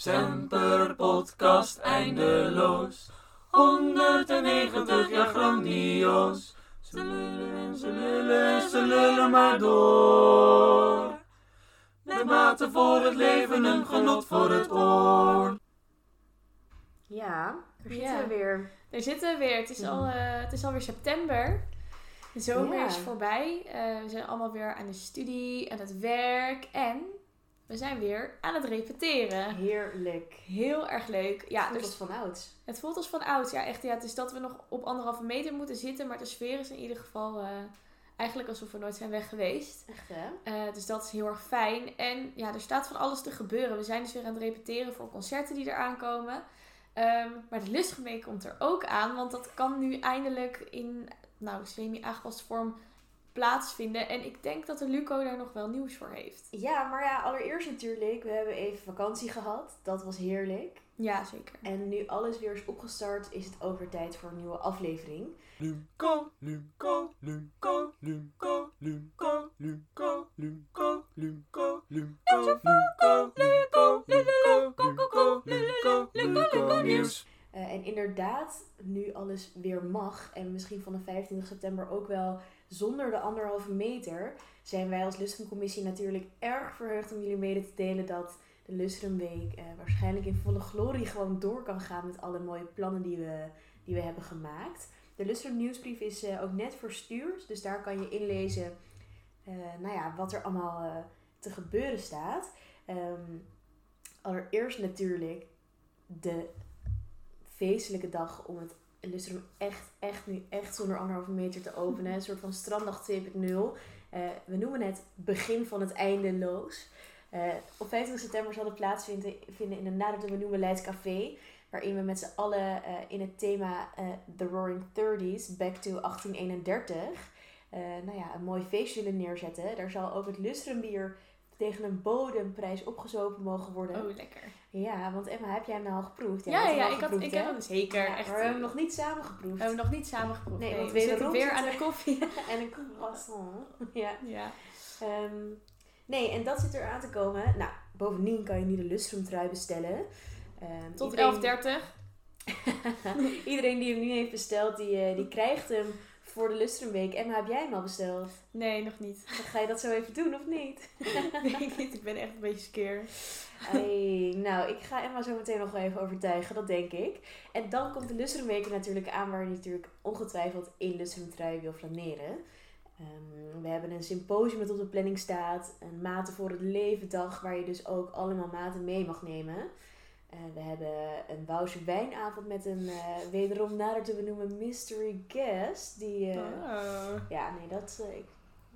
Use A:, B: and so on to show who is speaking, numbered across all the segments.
A: Semper podcast eindeloos. 190 jaar grandioos. Ze lullen en ze lullen en ze lullen maar door. Met mate voor het leven, een genot voor het oor.
B: Ja, daar
C: Ja.
B: zitten we weer.
C: Daar zitten we weer. Het is, al, eh, het is alweer september. De zomer
B: Ja.
C: is voorbij. Eh, we zijn allemaal weer aan de studie, aan het werk. En we zijn weer aan het repeteren.
B: Heerlijk.
C: Heel erg leuk. Ja,
B: Voelt
C: dus
B: als van ouds.
C: het voelt als van oud. Ja, echt. Ja, het is dat we nog op anderhalve meter moeten zitten. Maar de sfeer is in ieder geval eh, eigenlijk alsof we nooit zijn weg geweest.
B: Echt hè?
C: Eh, dus dat is heel erg fijn. En ja, er staat van alles te gebeuren. We zijn dus weer aan het repeteren voor concerten die eraan komen. Ehm, maar de lustgemee komt er ook aan. Want dat kan nu eindelijk in nou, semi-aangepaste vorm plaatsvinden. En ik denk dat de Luco daar nog wel nieuws voor heeft.
B: Ja, maar ja, allereerst natuurlijk. We hebben even vakantie gehad. Dat was heerlijk.
C: Ja, zeker.
B: En nu alles weer is opgestart, is het over tijd voor een nieuwe aflevering.
A: Lumco, Lumco, Lumco, Lumco, Lumco, Lumco, Lumco, Lumco, Lumco, Lumco, Lumco, Lumco, Lumco, nieuws.
B: Eh, en inderdaad, nu alles weer mag en misschien vanaf 25 september ook wel zonder de anderhalve meter, zijn wij als Lustrumcommissie natuurlijk erg verheugd om jullie mede te delen dat de Lustrumweek eh, waarschijnlijk in volle glorie gewoon door kan gaan met alle mooie plannen die we, die we hebben gemaakt. De Lustrum nieuwsbrief is eh, ook net verstuurd, dus daar kan je inlezen eh, nou ja, wat er allemaal eh, te gebeuren staat. Ehm, allereerst natuurlijk de feestelijke dag om het Lustrum echt, echt nu echt zonder anderhalve meter te openen. Een soort van stranddag 2.0. Eh, we noemen het begin van het eindeloos. Eh, op 25 september zal het plaatsvinden vinden in een nader te benoemen Leids Café. Waarin we met z'n allen eh, in het thema The Roaring Thirties, Back to 1831, eh, nou ja, een mooi feest zullen neerzetten. Daar zal ook het Lustrumbier tegen een bodemprijs opgezopen mogen worden.
C: Oh, lekker.
B: Ja, want Emma, heb jij hem nou al geproefd? Jij
C: Ja,
B: hem
C: ja, ik, had, ik heb hem zeker.
B: Ja,
C: echt,
B: maar we hebben hem nog niet samen geproefd.
C: we hebben nog niet samen geproefd.
B: Nee,
C: Nee,
B: want
C: we zitten weer aan de koffie.
B: en een croissant. Ja.
C: ja.
B: Ehm, nee, en dat zit er aan te komen. Nou, bovendien kan je nu de Lustrum trui bestellen. Ehm,
C: Tot
B: iedereen-
C: 11.30.
B: Iedereen die hem nu heeft besteld, die, eh, die krijgt hem voor de Lustrumweek. Emma, heb jij hem al besteld?
C: Nee, nog niet.
B: Dan ga je dat zo even doen, of niet?
C: Ik niet. Ik ben echt een beetje scared.
B: Hey, nou, ik ga Emma zo meteen nog wel even overtuigen, dat denk ik. En dan komt de Lustrumweek natuurlijk aan, waar je natuurlijk ongetwijfeld in Lustrum trui wil flaneren. Ehm, we hebben een symposium dat op de planning staat, een maten voor het leven dag, waar je dus ook allemaal maten mee mag nemen. Eh, we hebben een Wouwse wijnavond met een eh, wederom nader te benoemen mystery guest. Die,
C: Oh.
B: Ja, nee, dat, ik,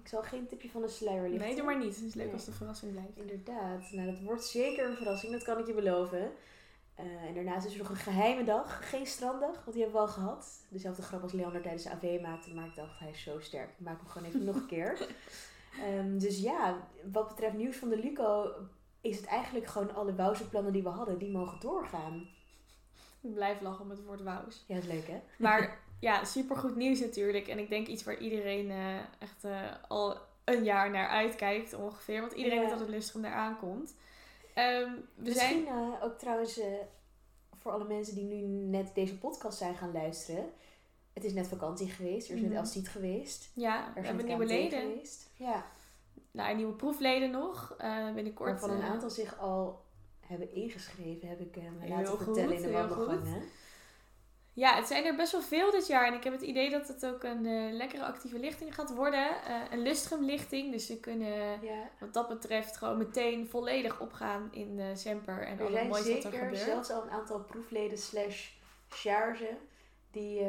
B: ik zal geen tipje van de sluier lichten.
C: Nee, doe maar niet. Het is leuk
B: Nee.
C: als de verrassing blijft.
B: Inderdaad. Nou, dat wordt zeker een verrassing, dat kan ik je beloven. En daarnaast is er nog een geheime dag. Geen stranddag, want die hebben we al gehad. Dezelfde grap als Leander tijdens de AV maakte, maar ik dacht, hij is zo sterk. Ik maak hem gewoon even nog een keer. Ehm, dus ja, wat betreft nieuws van de Luco, is het eigenlijk gewoon alle Wouwse plannen die we hadden, die mogen doorgaan.
C: Ik blijf lachen met het woord wauws.
B: Ja, dat is leuk hè?
C: Maar ja, supergoed nieuws natuurlijk. En ik denk iets waar iedereen eh, echt eh, al een jaar naar uitkijkt ongeveer. Want iedereen
B: Ja.
C: weet dat het lustrum eraan komt. Ehm, we zijn...
B: Misschien eh, ook trouwens voor alle mensen die nu net deze podcast zijn gaan luisteren. Het is net vakantie geweest, er is net. Elsiet geweest.
C: Ja,
B: Er
C: we hebben nieuwe leden.
B: geweest. Ja,
C: Nou, nieuwe proefleden nog. eh binnenkort.
B: waarvan een
C: eh,
B: aantal zich al hebben ingeschreven, heb ik eh,
C: Heel
B: laten
C: goed,
B: vertellen in de
C: heel
B: wandelgangen.
C: Ja, het zijn er best wel veel dit jaar. En ik heb het idee dat het ook een lekkere actieve lichting gaat worden. Een lustrum-lichting. Dus ze kunnen
B: Ja,
C: wat dat betreft gewoon meteen volledig opgaan in de Semper. En
B: er
C: alle moois wat er
B: zeker
C: gebeurt.
B: zelfs al een aantal proefleden slash charge die,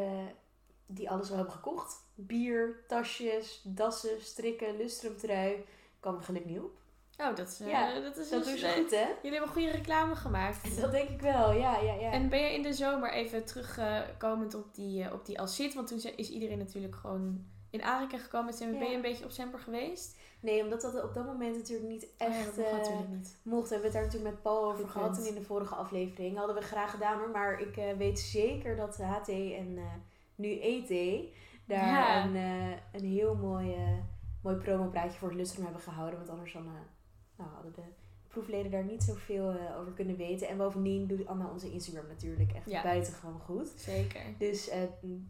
B: die alles al hebben gekocht. Bier, tasjes, dassen, strikken, lustrumtrui. Er gelukkig niet op.
C: Oh, dat is, eh,
B: Ja,
C: dat is
B: Dat
C: dus, eh,
B: goed, hè?
C: Jullie hebben goede reclame gemaakt.
B: Dat denk ik wel, ja, ja, ja.
C: En ben je in de zomer even terugkomend op die, eh, op die Alcid? Want toen is iedereen natuurlijk gewoon in aanraking gekomen met Semper. Ben je een beetje op Semper geweest?
B: Nee, omdat dat op dat moment natuurlijk niet
C: Oh ja,
B: echt
C: mag
B: eh,
C: natuurlijk niet.
B: mocht. We hebben het daar natuurlijk met Paul over gehad in de vorige aflevering. Hadden we graag gedaan hoor, maar ik eh, weet zeker dat HT en eh, nu ET daar
C: Ja.
B: een, eh, een heel mooi, eh mooi promopraatje voor het Lustrum hebben gehouden. Want anders dan, eh, nou, hadden de proefleden daar niet zoveel eh, over kunnen weten. En bovendien doet Anna onze Instagram natuurlijk echt
C: Ja.
B: buitengewoon goed.
C: Zeker.
B: Dus eh,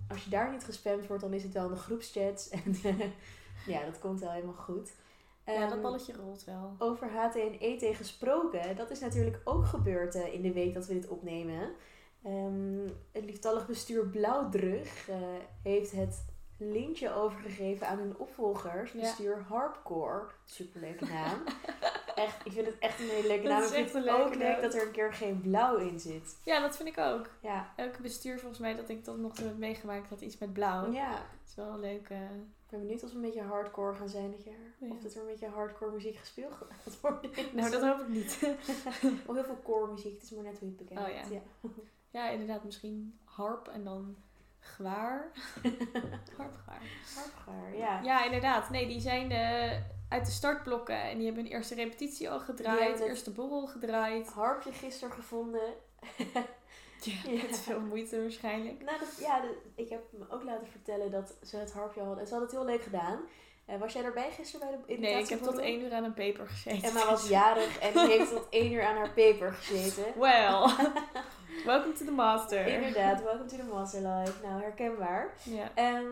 B: als je daar niet gespamd wordt, dan is het wel in de groepschats. En ja, dat komt wel helemaal goed.
C: ja, dat
B: Ehm,
C: balletje rolt wel.
B: over HT en ET gesproken, dat is natuurlijk ook gebeurd in de week dat we dit opnemen. Ehm, het lieftallig bestuur Blauwdrug heeft het lintje overgegeven aan hun opvolgers,
C: Ja.
B: bestuur Harpcore. Superleuke naam. echt, ik vind het echt een hele leuke naam. Ik vind het ook leuk dat er een keer geen blauw in zit.
C: Ja, dat vind ik ook.
B: Ja,
C: Elke bestuur volgens mij dat ik tot nog toe heb meegemaakt had iets met blauw.
B: ja.
C: Dat is wel een leuke...
B: Ik ben benieuwd of we een beetje hardcore gaan zijn dit jaar.
C: Ja.
B: Of dat er een beetje hardcore muziek gespeeld gaat worden.
C: Nou, dat hoop ik niet.
B: Of heel veel core muziek, het is maar net hoe je het bekijkt.
C: Oh ja. ja, inderdaad. Misschien harp en dan gwaar. harp, gwaar.
B: Hardcore, ja.
C: Ja, inderdaad. Nee, die zijn eh, uit de startblokken. En die hebben hun eerste repetitie al gedraaid. eerste borrel gedraaid.
B: harpje gisteren gevonden.
C: Ja,
B: Ja.
C: met veel moeite waarschijnlijk.
B: Nou, dat, ja, dat- ik heb me ook laten vertellen dat ze het harpje hadden. En ze hadden het heel leuk gedaan. Was jij erbij gisteren bij de
C: Nee, ik heb tot één uur aan een paper gezeten.
B: Emma was jarig en die heeft tot één uur aan haar paper gezeten.
C: Well, welcome to the master.
B: Inderdaad, welcome to the master life. Nou, herkenbaar.
C: Ja.
B: Ehm,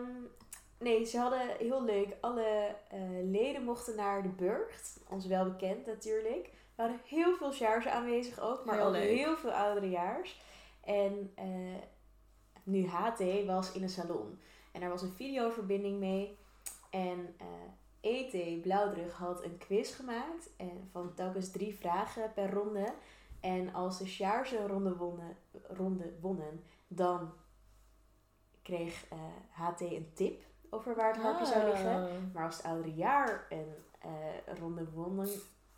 B: nee, ze hadden heel leuk. Alle eh, leden mochten naar de burcht. Ons wel bekend natuurlijk. We hadden heel veel jaars aanwezig ook, maar
C: Heel
B: ook
C: leuk.
B: heel veel ouderejaars. En eh, nu HT was in een salon. En daar was een videoverbinding mee. En eh ET Blauwdrug had een quiz gemaakt. En van telkens drie vragen per ronde. En als de Sjaars een ronde wonnen, ronde wonnen, dan kreeg eh, HT een tip over waar het harpje zou liggen.
C: Oh.
B: Maar als het oudere jaar een eh, ronde won,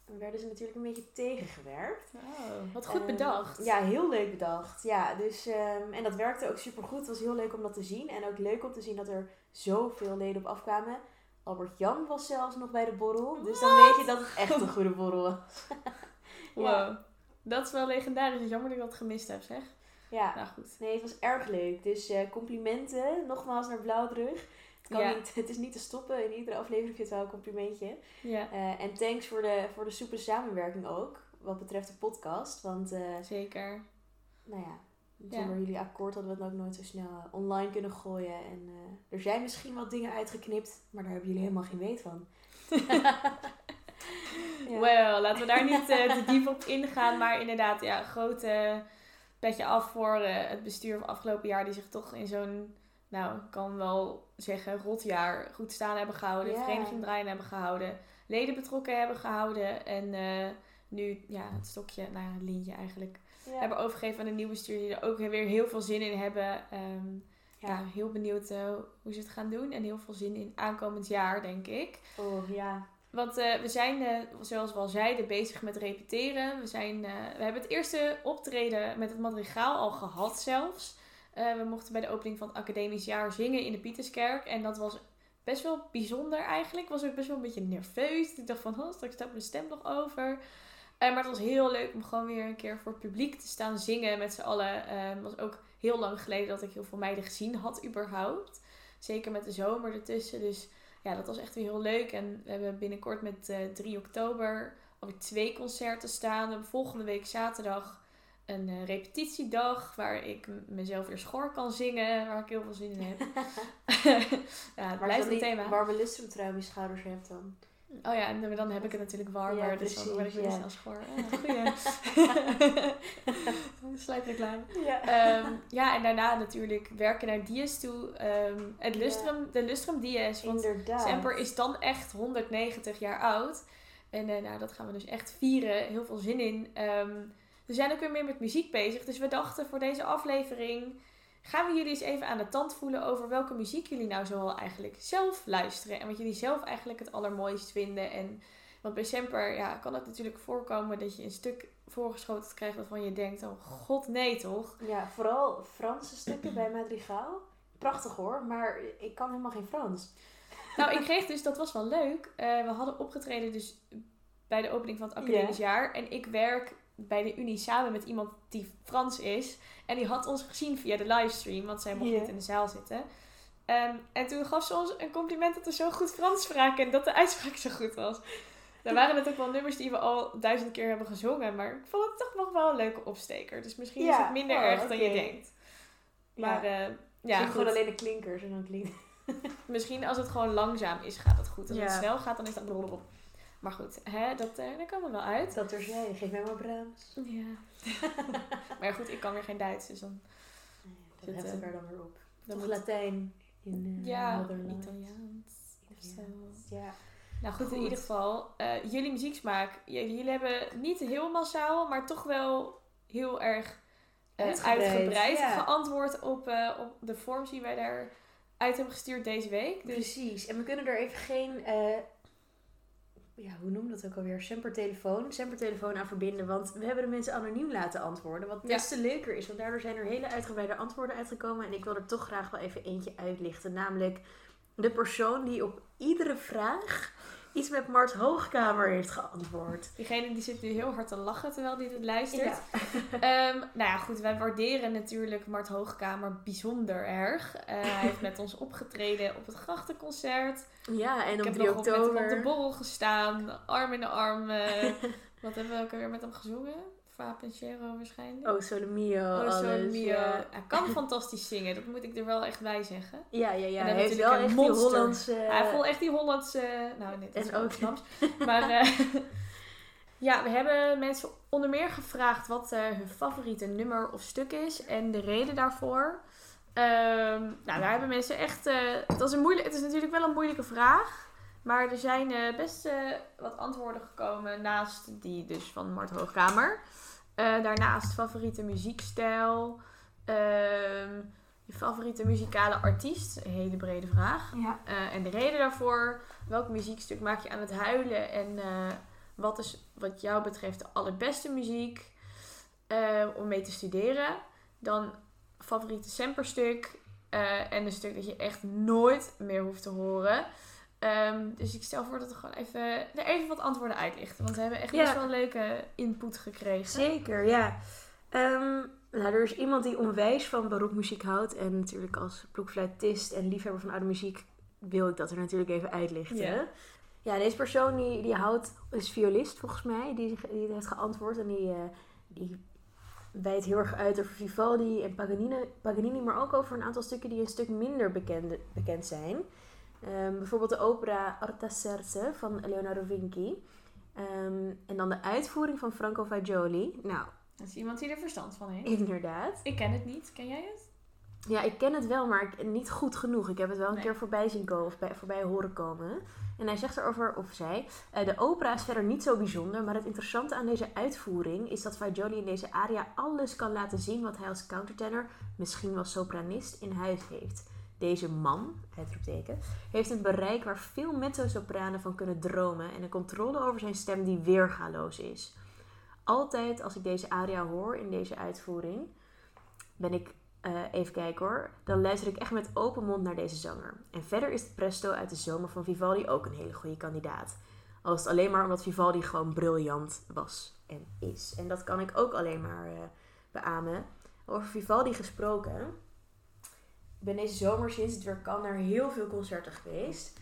B: dan werden ze natuurlijk een beetje tegengewerkt.
C: Oh, wat goed
B: Ehm,
C: bedacht.
B: Ja, heel leuk bedacht. Ja, dus, ehm, en dat werkte ook super goed. Het was heel leuk om dat te zien. En ook leuk om te zien dat er zoveel leden op afkwamen. Albert Jan was zelfs nog bij de borrel. Dus dan weet je dat het echt een goede borrel was. ja.
C: Wow. Dat is wel legendarisch. Jammer dat ik dat gemist heb, zeg.
B: ja.
C: Nou goed.
B: Nee, het was erg leuk. Dus eh, complimenten nogmaals naar Blauwdrug. Het, kan
C: Ja.
B: niet, het is niet te stoppen. In iedere aflevering zit wel een complimentje.
C: Ja,
B: Eh, en thanks voor de, voor de soepele samenwerking ook. Wat betreft de podcast. Want, eh,
C: zeker.
B: nou ja,
C: Ja.
B: zonder jullie akkoord hadden we het ook nooit zo snel eh, online kunnen gooien. En er zijn misschien wat dingen uitgeknipt. Maar daar hebben jullie helemaal geen weet van. Ja.
C: Wel, laten we daar niet te diep op ingaan. Maar inderdaad, ja, grote petje af voor het bestuur van afgelopen jaar. Die zich toch in zo'n, nou, ik kan wel zeggen, rotjaar goed staan hebben gehouden.
B: Ja.
C: Vereniging draaien hebben gehouden. Leden betrokken hebben gehouden. En eh, nu, ja, het stokje, nou ja, het lintje eigenlijk. Hebben overgegeven aan een nieuw bestuur. Die er ook weer heel veel zin in hebben. Ehm, ja.
B: Ja.
C: heel benieuwd eh, hoe ze het gaan doen. En heel veel zin in aankomend jaar, denk ik.
B: Oh, ja.
C: Want eh, we zijn, zoals we al zeiden, bezig met repeteren. We, zijn, we hebben het eerste optreden met het madrigaal al gehad zelfs. Eh, we mochten bij de opening van het academisch jaar zingen in de Pieterskerk. En dat was best wel bijzonder eigenlijk. Ik was ook best wel een beetje nerveus. Ik dacht van, oh, straks staat mijn stem nog over. Eh, maar het was heel leuk om gewoon weer een keer voor het publiek te staan zingen met z'n allen. Eh, het was ook heel lang geleden dat ik heel veel meiden gezien had überhaupt. Zeker met de zomer ertussen. Dus ja, dat was echt weer heel leuk. En we hebben binnenkort met eh 3 oktober alweer twee concerten staan. Hebben volgende week zaterdag een eh, repetitiedag waar ik mezelf weer schor kan zingen. Waar ik heel veel zin in heb. ja, het
B: Maar
C: blijft een thema.
B: warme lustrumtrui op je schouders hebt dan.
C: Oh ja, en dan- heb ik het natuurlijk warmer.
B: Ja,
C: dus dan word ik weer snel schor. Ah, goeie.
B: Ja.
C: Ehm, ja, en daarna natuurlijk werken naar Diaz toe. Ehm, het
B: Ja.
C: Lustrum, de Lustrum Diaz. Want
B: Inderdaad.
C: Semper is dan echt 190 jaar oud. En eh, nou, dat gaan we dus echt vieren. Heel veel zin in. Ehm, we zijn ook weer meer met muziek bezig. Dus we dachten voor deze aflevering... gaan we jullie eens even aan de tand voelen... over welke muziek jullie nou zoal eigenlijk zelf luisteren. En wat jullie zelf eigenlijk het allermooist vinden. En, want bij Semper ja, kan het natuurlijk voorkomen... dat je een stuk voorgeschoten krijgt waarvan je denkt... oh god, nee toch?
B: Ja, vooral Franse stukken bij Madrigaal. Prachtig hoor, maar ik kan helemaal geen Frans.
C: Nou, ik kreeg dus, dat was wel leuk. Eh, we hadden opgetreden dus bij de opening van het academisch jaar. En ik werk bij de Unie samen met iemand die Frans is. En die had ons gezien via de livestream, want zij mocht niet in de zaal zitten. Ehm, en toen gaf ze ons een compliment dat we zo goed Frans spraken en dat de uitspraak zo goed was. daar waren het ook wel nummers die we al duizend keer hebben gezongen. Maar ik vond het toch nog wel een leuke opsteker. Dus misschien is het minder
B: oh,
C: erg dan je denkt. Maar
B: Ja.
C: ja,
B: Ja,
C: ja
B: gewoon alleen de klinkers en dan klinkt
C: misschien als het gewoon langzaam is, gaat het goed. Als
B: Ja.
C: het snel gaat, dan is dat blablabla. Maar goed, hè, dat, daar komen we wel uit.
B: dat er zij. Geef mij maar Brahms.
C: Ja. maar goed, ik kan weer geen Duits, dus dan...
B: Dat
C: Zit,
B: heft
C: eh,
B: elkaar dan weer op.
C: dan
B: Toch
C: moet-
B: Latijn in eh
C: ja. Italiaans.
B: Ja.
C: Nou goed, in ieder geval, eh, jullie muzieksmaak. J- jullie hebben niet heel massaal, maar toch wel heel erg
B: Uitgebreid,
C: uitgebreid,
B: ja.
C: geantwoord op, op de forms die wij daar uit hebben gestuurd deze week. Dus
B: Precies. En we kunnen er even geen, ja, hoe noem je dat ook alweer? Sempertelefoon. Sempertelefoon aan verbinden. Want we hebben de mensen anoniem laten antwoorden. Wat des te leuker is. Want daardoor zijn er hele uitgebreide antwoorden uitgekomen. En ik wil er toch graag wel even eentje uitlichten. Namelijk de persoon die op iedere vraag iets met Mart Hoogkamer heeft geantwoord.
C: diegene die zit nu heel hard te lachen terwijl hij dit luistert.
B: Ja.
C: Ehm, nou ja, goed, wij waarderen natuurlijk Mart Hoogkamer bijzonder erg. Eh, hij heeft met ons opgetreden op het Grachtenconcert.
B: ja, en
C: Ik
B: op
C: heb
B: 3
C: nog op- met hem op de
B: oktober.
C: borrel gestaan, arm in de arm. eh, wat hebben we ook alweer met hem gezongen? Vapenchero waarschijnlijk.
B: Oh, Solomio.
C: Oh,
B: alles.
C: Sole Mio.
B: Ja.
C: Hij kan fantastisch zingen, dat moet ik er wel echt bij zeggen.
B: Ja, ja, ja.
C: En
B: Hij heeft wel
C: een
B: echt die
C: monster.
B: Hollandse...
C: hij voelt echt die Hollandse... Nou, nee, dat is
B: En ook-
C: Vlaams. Maar eh, ja, we hebben mensen onder meer gevraagd wat eh, hun favoriete nummer of stuk is. En de reden daarvoor. Ehm, nou, daar hebben mensen echt... eh, het, was een moeilijk, het is natuurlijk wel een moeilijke vraag. Maar er zijn eh, best eh, wat antwoorden gekomen naast die dus van Mart Hoogkamer. Eh, daarnaast favoriete muziekstijl. Ehm, je favoriete muzikale artiest. Een hele brede vraag.
B: Ja.
C: Eh, en de reden daarvoor, welk muziekstuk maak je aan het huilen en eh, wat is wat jou betreft de allerbeste muziek om mee te studeren. Dan favoriete semperstuk en een stuk dat je echt nooit meer hoeft te horen. Ehm, dus ik stel voor dat we gewoon even, er even wat antwoorden uitlichten. Want we hebben echt
B: Ja.
C: best wel leuke input gekregen.
B: Zeker, ja. Ehm, nou, er is iemand die onwijs van baroekmuziek houdt. En natuurlijk als blokfluitist en liefhebber van oude muziek wil ik dat er natuurlijk even uitlichten.
C: Ja.
B: Ja, deze persoon die, die houdt, is violist volgens mij, die, die heeft geantwoord. En die, eh die wijdt heel erg uit over Vivaldi en Paganini, Paganini, maar ook over een aantal stukken die een stuk minder bekend, bekend zijn. Ehm, bijvoorbeeld de opera Artaserse van Leonardo Vinci. Ehm, en dan de uitvoering van Franco Fagioli. Nou,
C: Dat is iemand die er verstand van heeft.
B: inderdaad.
C: Ik ken het niet. Ken jij het?
B: Ja, ik ken het wel, maar ik, niet goed genoeg. Ik heb het wel een
C: Nee.
B: keer voorbij zien komen of bij, voorbij horen komen. En hij zegt erover, of zij, eh, de opera is verder niet zo bijzonder, maar het interessante aan deze uitvoering is dat Fagioli in deze aria alles kan laten zien wat hij als countertenor, misschien wel sopranist, in huis heeft. Deze man, uitroepteken, heeft een bereik waar veel mezzo-sopranen van kunnen dromen en een controle over zijn stem die weergaloos is. Altijd als ik deze aria hoor in deze uitvoering, ben ik eh, even kijken hoor. Dan luister ik echt met open mond naar deze zanger. En verder is presto uit de zomer van Vivaldi ook een hele goede kandidaat. Al het alleen maar omdat Vivaldi gewoon briljant was en is. En dat kan ik ook alleen maar eh, beamen. Over Vivaldi gesproken. Ik ben deze zomer sinds het weer kan naar heel veel concerten geweest.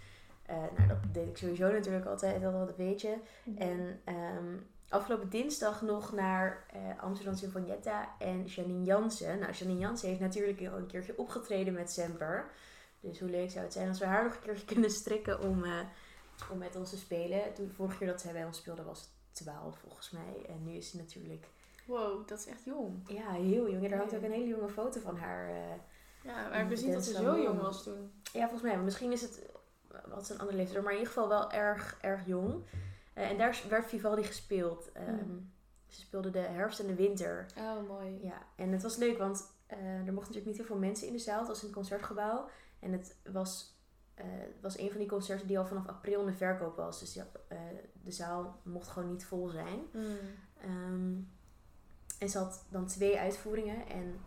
B: Eh, nou, dat deed ik sowieso natuurlijk altijd, dat, weet je. En ehm, afgelopen dinsdag nog naar eh, Amsterdam Sinfonietta en Janine Jansen. Nou, Janine Jansen heeft natuurlijk al een keertje opgetreden met Semper. Dus hoe leuk zou het zijn als we haar nog een keertje kunnen strikken om, eh, om met ons te spelen. Toen, de vorige keer dat zij bij ons speelde was het 12 volgens mij. En nu is ze natuurlijk
C: Wow, dat is echt jong.
B: ja, heel jong. Ja, er hangt ook een hele jonge foto van haar. eh.
C: Ja, maar ik wist niet dat ze zo jong was toen.
B: ja, volgens mij. Misschien is het wat een andere leeftijd. Maar in ieder geval wel erg, erg jong. Eh, en daar werd Vivaldi gespeeld. Ehm,
C: Hmm.
B: Ze speelde de herfst en de winter.
C: Oh, mooi.
B: Ja, en het was leuk, want eh, er mochten natuurlijk niet heel veel mensen in de zaal. Het was in het concertgebouw. En het was, eh, was een van die concerten die al vanaf april in de verkoop was. Dus ja, de zaal mocht gewoon niet vol zijn.
C: Hmm.
B: Ehm, en ze had dan twee uitvoeringen. En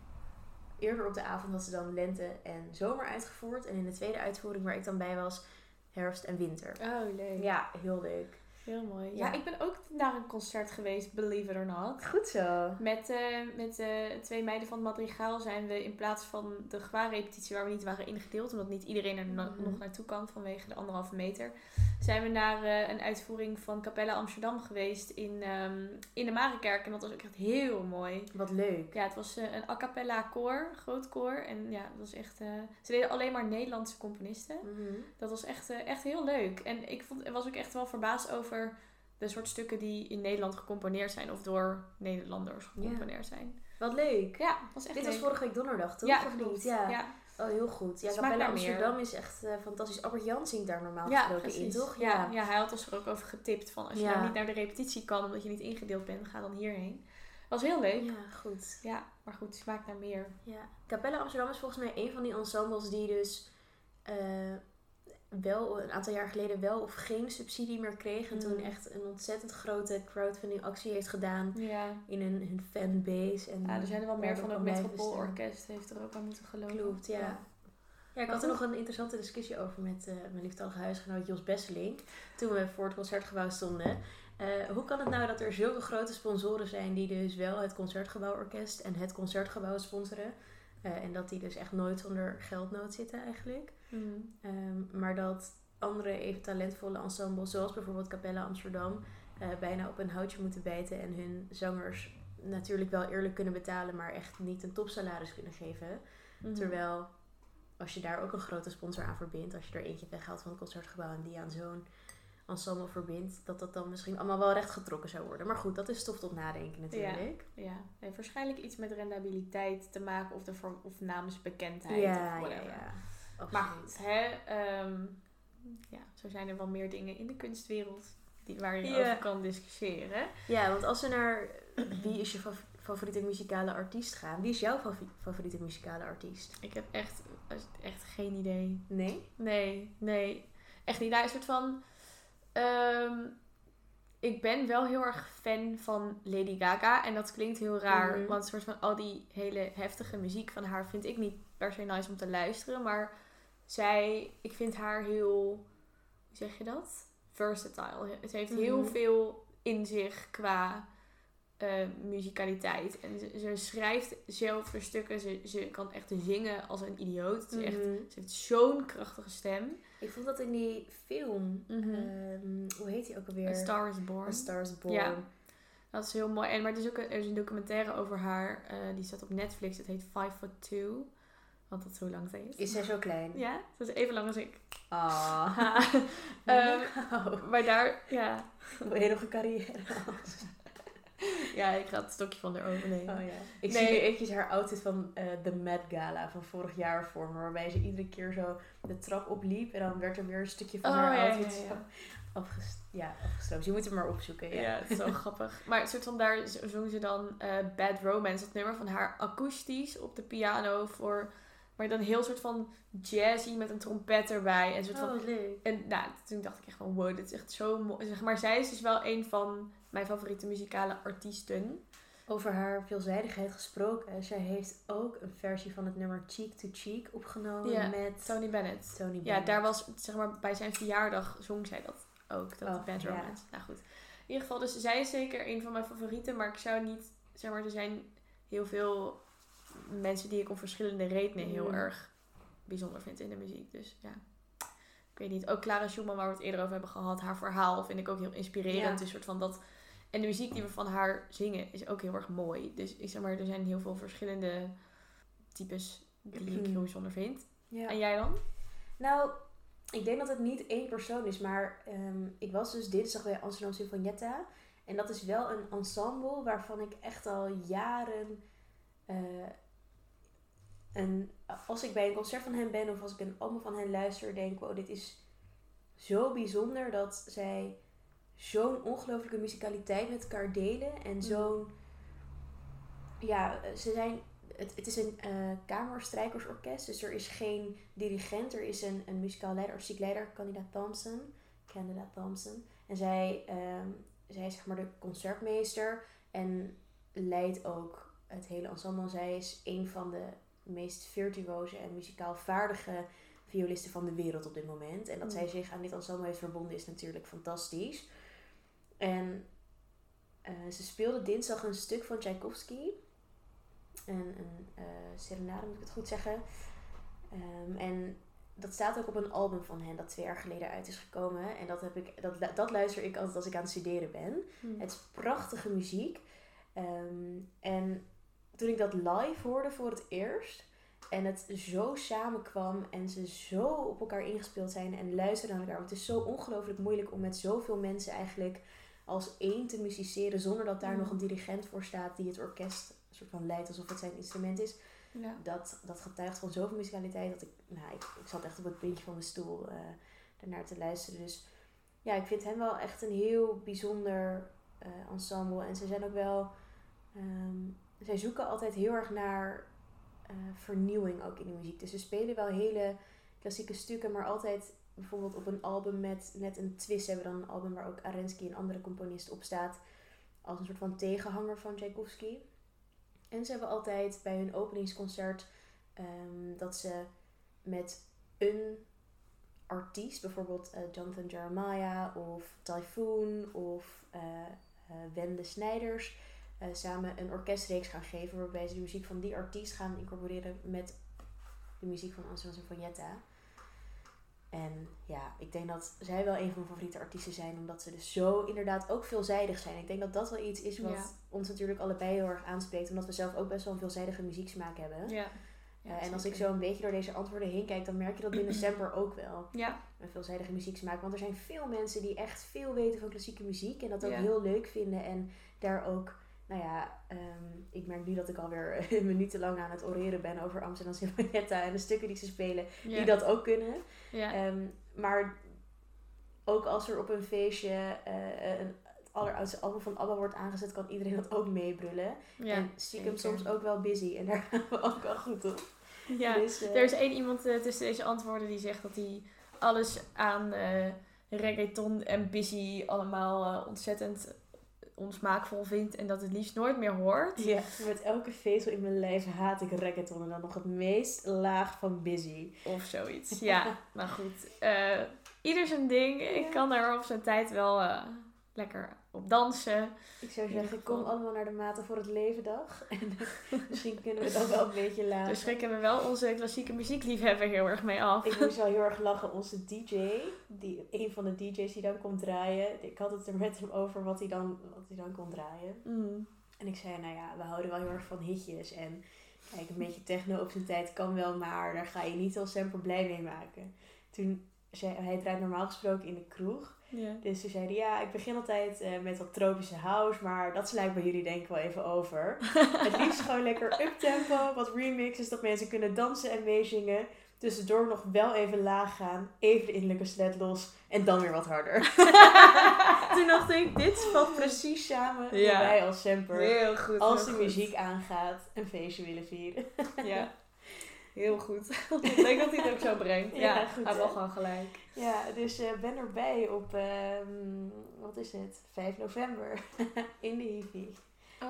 B: eerder op de avond had ze dan lente en zomer uitgevoerd. En in de tweede uitvoering waar ik dan bij was, herfst en winter.
C: Oh, leuk.
B: Ja, heel leuk.
C: Heel mooi.
B: Ja.
C: Ja. ik ben ook naar een concert geweest, believe it or not.
B: Goed zo.
C: Met, eh, met eh, twee meiden van het Madrigaal zijn we in plaats van de gewaarrepetitie waar we niet waren ingedeeld, omdat niet iedereen er
B: Mhm.
C: nog naartoe kan vanwege de anderhalve meter, zijn we naar eh, een uitvoering van Capella Amsterdam geweest in, ehm, in de Marenkerk. En dat was ook echt heel mooi.
B: Wat leuk.
C: Ja, het was eh, een a cappella koor, groot koor. En ja, dat was echt... eh, ze deden alleen maar Nederlandse componisten.
B: Mhm.
C: Dat was echt, echt heel leuk. En ik vond, was ook echt wel verbaasd over de soort stukken die in Nederland gecomponeerd zijn. Of door Nederlanders gecomponeerd zijn.
B: Wat leuk.
C: Ja, was echt
B: Dit
C: leuk.
B: was vorige week donderdag, toch?
C: ja,
B: Of niet? Ja.
C: ja.
B: Oh, heel goed. Ja,
C: naar meer.
B: Amsterdam is echt eh, fantastisch. Albert Jan zingt daar normaal
C: Ja,
B: gesproken in, toch?
C: Ja. ja, hij had ons er ook over getipt van als je
B: Ja.
C: nou niet naar de repetitie kan omdat je niet ingedeeld bent, ga dan hierheen. Was heel leuk. Ja,
B: Ja, goed.
C: maar goed, smaakt naar meer.
B: Ja. Capella Amsterdam is volgens mij een van die ensembles die dus eh, wel een aantal jaar geleden wel of geen subsidie meer kreeg. En
C: Mm.
B: toen echt een ontzettend grote crowdfunding actie heeft gedaan
C: Ja.
B: in hun, hun fanbase. En,
C: ja, er zijn er wel meer van. Ook
B: blijven
C: Metropool
B: staan.
C: Orkest heeft er ook aan moeten geloven.
B: Klopt, ja. Ja, ik had er nog een interessante discussie over met eh, mijn lieftallige huisgenoot Jos Besselink. Toen we voor het concertgebouw stonden. Eh, hoe kan het nou dat er zulke grote sponsoren zijn die dus wel het Concertgebouworkest en het Concertgebouw sponsoren? Eh, en dat die dus echt nooit zonder geldnood zitten eigenlijk.
C: Mm.
B: Ehm, maar dat andere even talentvolle ensembles, zoals bijvoorbeeld Capella Amsterdam, eh, bijna op een houtje moeten bijten en hun zangers natuurlijk wel eerlijk kunnen betalen, maar echt niet een topsalaris kunnen geven.
C: Mhm.
B: Terwijl als je daar ook een grote sponsor aan verbindt, als je er eentje weghaalt van het concertgebouw en die aan zo'n ensemble verbindt, dat dat dan misschien allemaal wel rechtgetrokken zou worden. Maar goed, dat is stof tot nadenken natuurlijk.
C: Ja, heeft waarschijnlijk iets met rendabiliteit te maken of, de of namensbekendheid
B: Ja,
C: of
B: ja,
C: whatever.
B: ja.
C: Maar
B: Absoluut.
C: goed, hè, ehm, ja, zo zijn er wel meer dingen in de kunstwereld die, waar je over kan discussiëren.
B: Ja, want als we naar wie is je fav- favoriete muzikale artiest gaan, wie is jouw favoriete muzikale artiest?
C: Ik heb echt, echt geen idee.
B: Nee?
C: Nee, nee. Echt niet. Nou, een soort van... ehm, ik ben wel heel erg fan van Lady Gaga. En dat klinkt heel raar.
B: Mhm.
C: Want soort van al die hele heftige muziek van haar vind ik niet per se nice om te luisteren. Maar zij... Ik vind haar heel... Hoe zeg je dat? Versatile. Ze heeft heel
B: Mhm.
C: veel in zich qua... eh, muzikaliteit. En ze, ze schrijft zelf haar stukken. Ze, ze kan echt zingen als een idioot. Het is echt
B: Mhm.
C: ze heeft zo'n krachtige stem.
B: Ik vond dat in die film,
C: Mhm.
B: ehm, hoe heet die ook alweer?
C: A Star is Born.
B: A Star is Born.
C: Ja. Dat is heel mooi. En, maar er is ook een, er is een documentaire over haar. eh, die staat op Netflix. Het heet Five Foot Two. Want dat zo lang ze is.
B: Is zij zo klein?
C: Ja, ze is even lang als ik.
B: Ah.
C: Ehm,
B: Nou,
C: maar daar, ja.
B: een hele nog een carrière.
C: Ja, ik ga het stokje van haar overnemen.
B: Oh ja. Ik
C: Nee.
B: zie nu eventjes haar outfit van eh de Met Gala van vorig jaar voor me. Waarbij ze iedere keer zo de trap opliep. En dan werd er weer een stukje van
C: Oh,
B: haar
C: ja,
B: outfit
C: ja.
B: ja, afgestroopt. Je moet hem maar opzoeken.
C: Ja,
B: Ja.
C: het is zo grappig. Maar een soort van daar zong ze dan eh, Bad Romance, dat nummer van haar akoestisch op de piano voor, maar dan heel soort van jazzy met een trompet erbij en soort van
B: Oh, wat leuk.
C: En nou, toen dacht ik echt van wow, dit is echt zo mooi. Zeg maar, zij is dus wel een van mijn favoriete muzikale artiesten.
B: Over haar veelzijdigheid gesproken. Zij heeft ook een versie van het nummer Cheek to Cheek opgenomen
C: Ja,
B: met
C: Tony Bennett.
B: Tony
C: Ja,
B: Bennett.
C: daar was, zeg maar, bij zijn verjaardag zong zij dat ook, dat
B: Oh,
C: Bad
B: ja.
C: Romance. Nou goed. In ieder geval, dus zij is zeker een van mijn favorieten, maar ik zou niet, zeg maar, er zijn heel veel mensen die ik om verschillende redenen heel
B: Mm.
C: erg bijzonder vind in de muziek. Dus ja, ik weet niet. Ook Clara Schumann, waar we het eerder over hebben gehad, haar verhaal vind ik ook heel inspirerend.
B: Ja.
C: Dus soort van dat... En de muziek die we van haar zingen is ook heel erg mooi. Dus ik zeg maar, er zijn heel veel verschillende types die ik heel bijzonder vind.
B: Ja.
C: En jij dan?
B: Nou, ik denk dat het niet één persoon is, maar ehm, ik was dus dinsdag bij Amsterdam Sinfonietta. En dat is wel een ensemble waarvan ik echt al jaren. eh, een, als ik bij een concert van hen ben of als ik een album van hen luister, denk ik: wow, dit is zo bijzonder dat zij zo'n ongelooflijke muzikaliteit met elkaar delen. En zo'n. Ja, ze zijn het, het is een eh kamerstrijkersorkest, dus er is geen dirigent. Er is een, een muzikaal leider, artistiek leider, Candida Thompson. Candida Thompson. En zij, ehm, zij is zeg maar de concertmeester en leidt ook het hele ensemble. Zij is een van de meest virtuoze en muzikaal vaardige violisten van de wereld op dit moment. En dat
C: Mm.
B: zij zich aan dit ensemble heeft verbonden is natuurlijk fantastisch. En eh, ze speelde dinsdag een stuk van Tchaikovsky. Een, een eh, serenade, moet ik het goed zeggen. Ehm, en dat staat ook op een album van hen dat twee jaar geleden uit is gekomen. En dat, heb ik, dat, dat luister ik altijd als ik aan het studeren ben.
C: Hm.
B: Het is prachtige muziek. Ehm, en toen ik dat live hoorde voor het eerst. En het zo samenkwam en ze zo op elkaar ingespeeld zijn en luisteren naar elkaar. Want het is zo ongelooflijk moeilijk om met zoveel mensen eigenlijk als één te musiceren. Zonder dat daar
C: Mm.
B: nog een dirigent voor staat die het orkest een soort van leidt alsof het zijn instrument is.
C: Ja.
B: Dat, dat getuigt van zoveel musicaliteit dat ik, nou, ik, ik zat echt op het puntje van mijn stoel eh ernaar te luisteren. Dus ja, ik vind hen wel echt een heel bijzonder eh, ensemble. En ze zijn ook wel, ehm, zij zoeken altijd heel erg naar eh, vernieuwing ook in de muziek. Dus ze spelen wel hele klassieke stukken, maar altijd bijvoorbeeld op een album met net een twist hebben we dan een album waar ook Arensky en andere componisten op staat. Als een soort van tegenhanger van Tchaikovsky. En ze hebben altijd bij hun openingsconcert ehm, dat ze met een artiest, bijvoorbeeld eh, Jonathan Jeremiah of Typhoon of eh, Wende Snijders, eh, samen een orkestreeks gaan geven waarbij ze de muziek van die artiest gaan incorporeren met de muziek van Anselmo Sinfonietta. En ja, ik denk dat zij wel een van mijn favoriete artiesten zijn, omdat ze dus zo inderdaad ook veelzijdig zijn. Ik denk dat dat wel iets is wat
C: Ja.
B: ons natuurlijk allebei heel erg aanspreekt, omdat we zelf ook best wel een veelzijdige muzieksmaak hebben.
C: Ja.
B: Eh, en als ik zo een beetje door deze antwoorden heen kijk, dan merk je dat binnen Semper ook wel.
C: Ja,
B: Een veelzijdige muzieksmaak. Want er zijn veel mensen die echt veel weten van klassieke muziek. En dat ook
C: Ja.
B: heel leuk vinden. En daar ook, nou ja, ehm, ik merk nu dat ik alweer minutenlang aan het oreren ben over Amsterdam Sinfonietta. En de stukken die ze spelen, die dat ook kunnen. Ehm, maar ook als er op een feestje eh, een, het alleroudste album van ABBA wordt aangezet, kan iedereen dat ook meebrullen. en stiekem
C: zeker.
B: soms ook wel busy. En daar gaan we ook wel goed op.
C: Ja,
B: Dus, eh,
C: er is één iemand eh, tussen deze antwoorden die zegt dat hij alles aan eh, reggaeton en busy allemaal eh, ontzettend onsmaakvol vindt en dat het liefst nooit meer hoort.
B: Ja, met elke vezel in mijn lijf haat ik reggaeton en dan nog het meest laag van busy.
C: Of zoiets. Ja, maar goed. eh, ieder zijn ding.
B: Ja.
C: Ik kan daar op zijn tijd wel eh, lekker op dansen.
B: Ik zou zeggen,
C: geval.
B: kom allemaal naar de Maten voor het Leven dag. En misschien kunnen we dat wel een beetje laten.
C: Dus schrikken we wel onze klassieke muziekliefhebber heel erg mee af.
B: Ik moest wel heel erg lachen. Onze DJ, die, een van de DJ's die dan komt draaien. Ik had het er met hem over wat hij dan, wat hij dan kon draaien.
C: Mm.
B: En ik zei, nou ja, we houden wel heel erg van hitjes. En kijk, een beetje techno op zijn tijd kan wel, maar daar ga je niet als semper blij mee maken. Toen zei hij draait normaal gesproken in de kroeg.
C: Ja.
B: Dus toen zei hij, ja, ik begin altijd eh, met wat tropische house, maar dat slijt bij jullie denk ik wel even over. Het liefst gewoon lekker uptempo, wat remixes, dat mensen kunnen dansen en meezingen. Tussendoor nog wel even laag gaan, even de innerlijke sled los en dan weer wat harder. toen dacht ik, dit valt precies samen
C: Ja.
B: wij als Semper,
C: Heel goed.
B: als
C: heel
B: de
C: goed.
B: muziek aangaat, een feestje willen vieren.
C: Ja. Heel goed. ik denk dat hij het ook zo brengt. Ja,
B: Ja, goed,
C: hij wel gewoon gelijk.
B: Ja, dus eh, ben erbij op, ehm, wat is het, 5 november in de Hivi.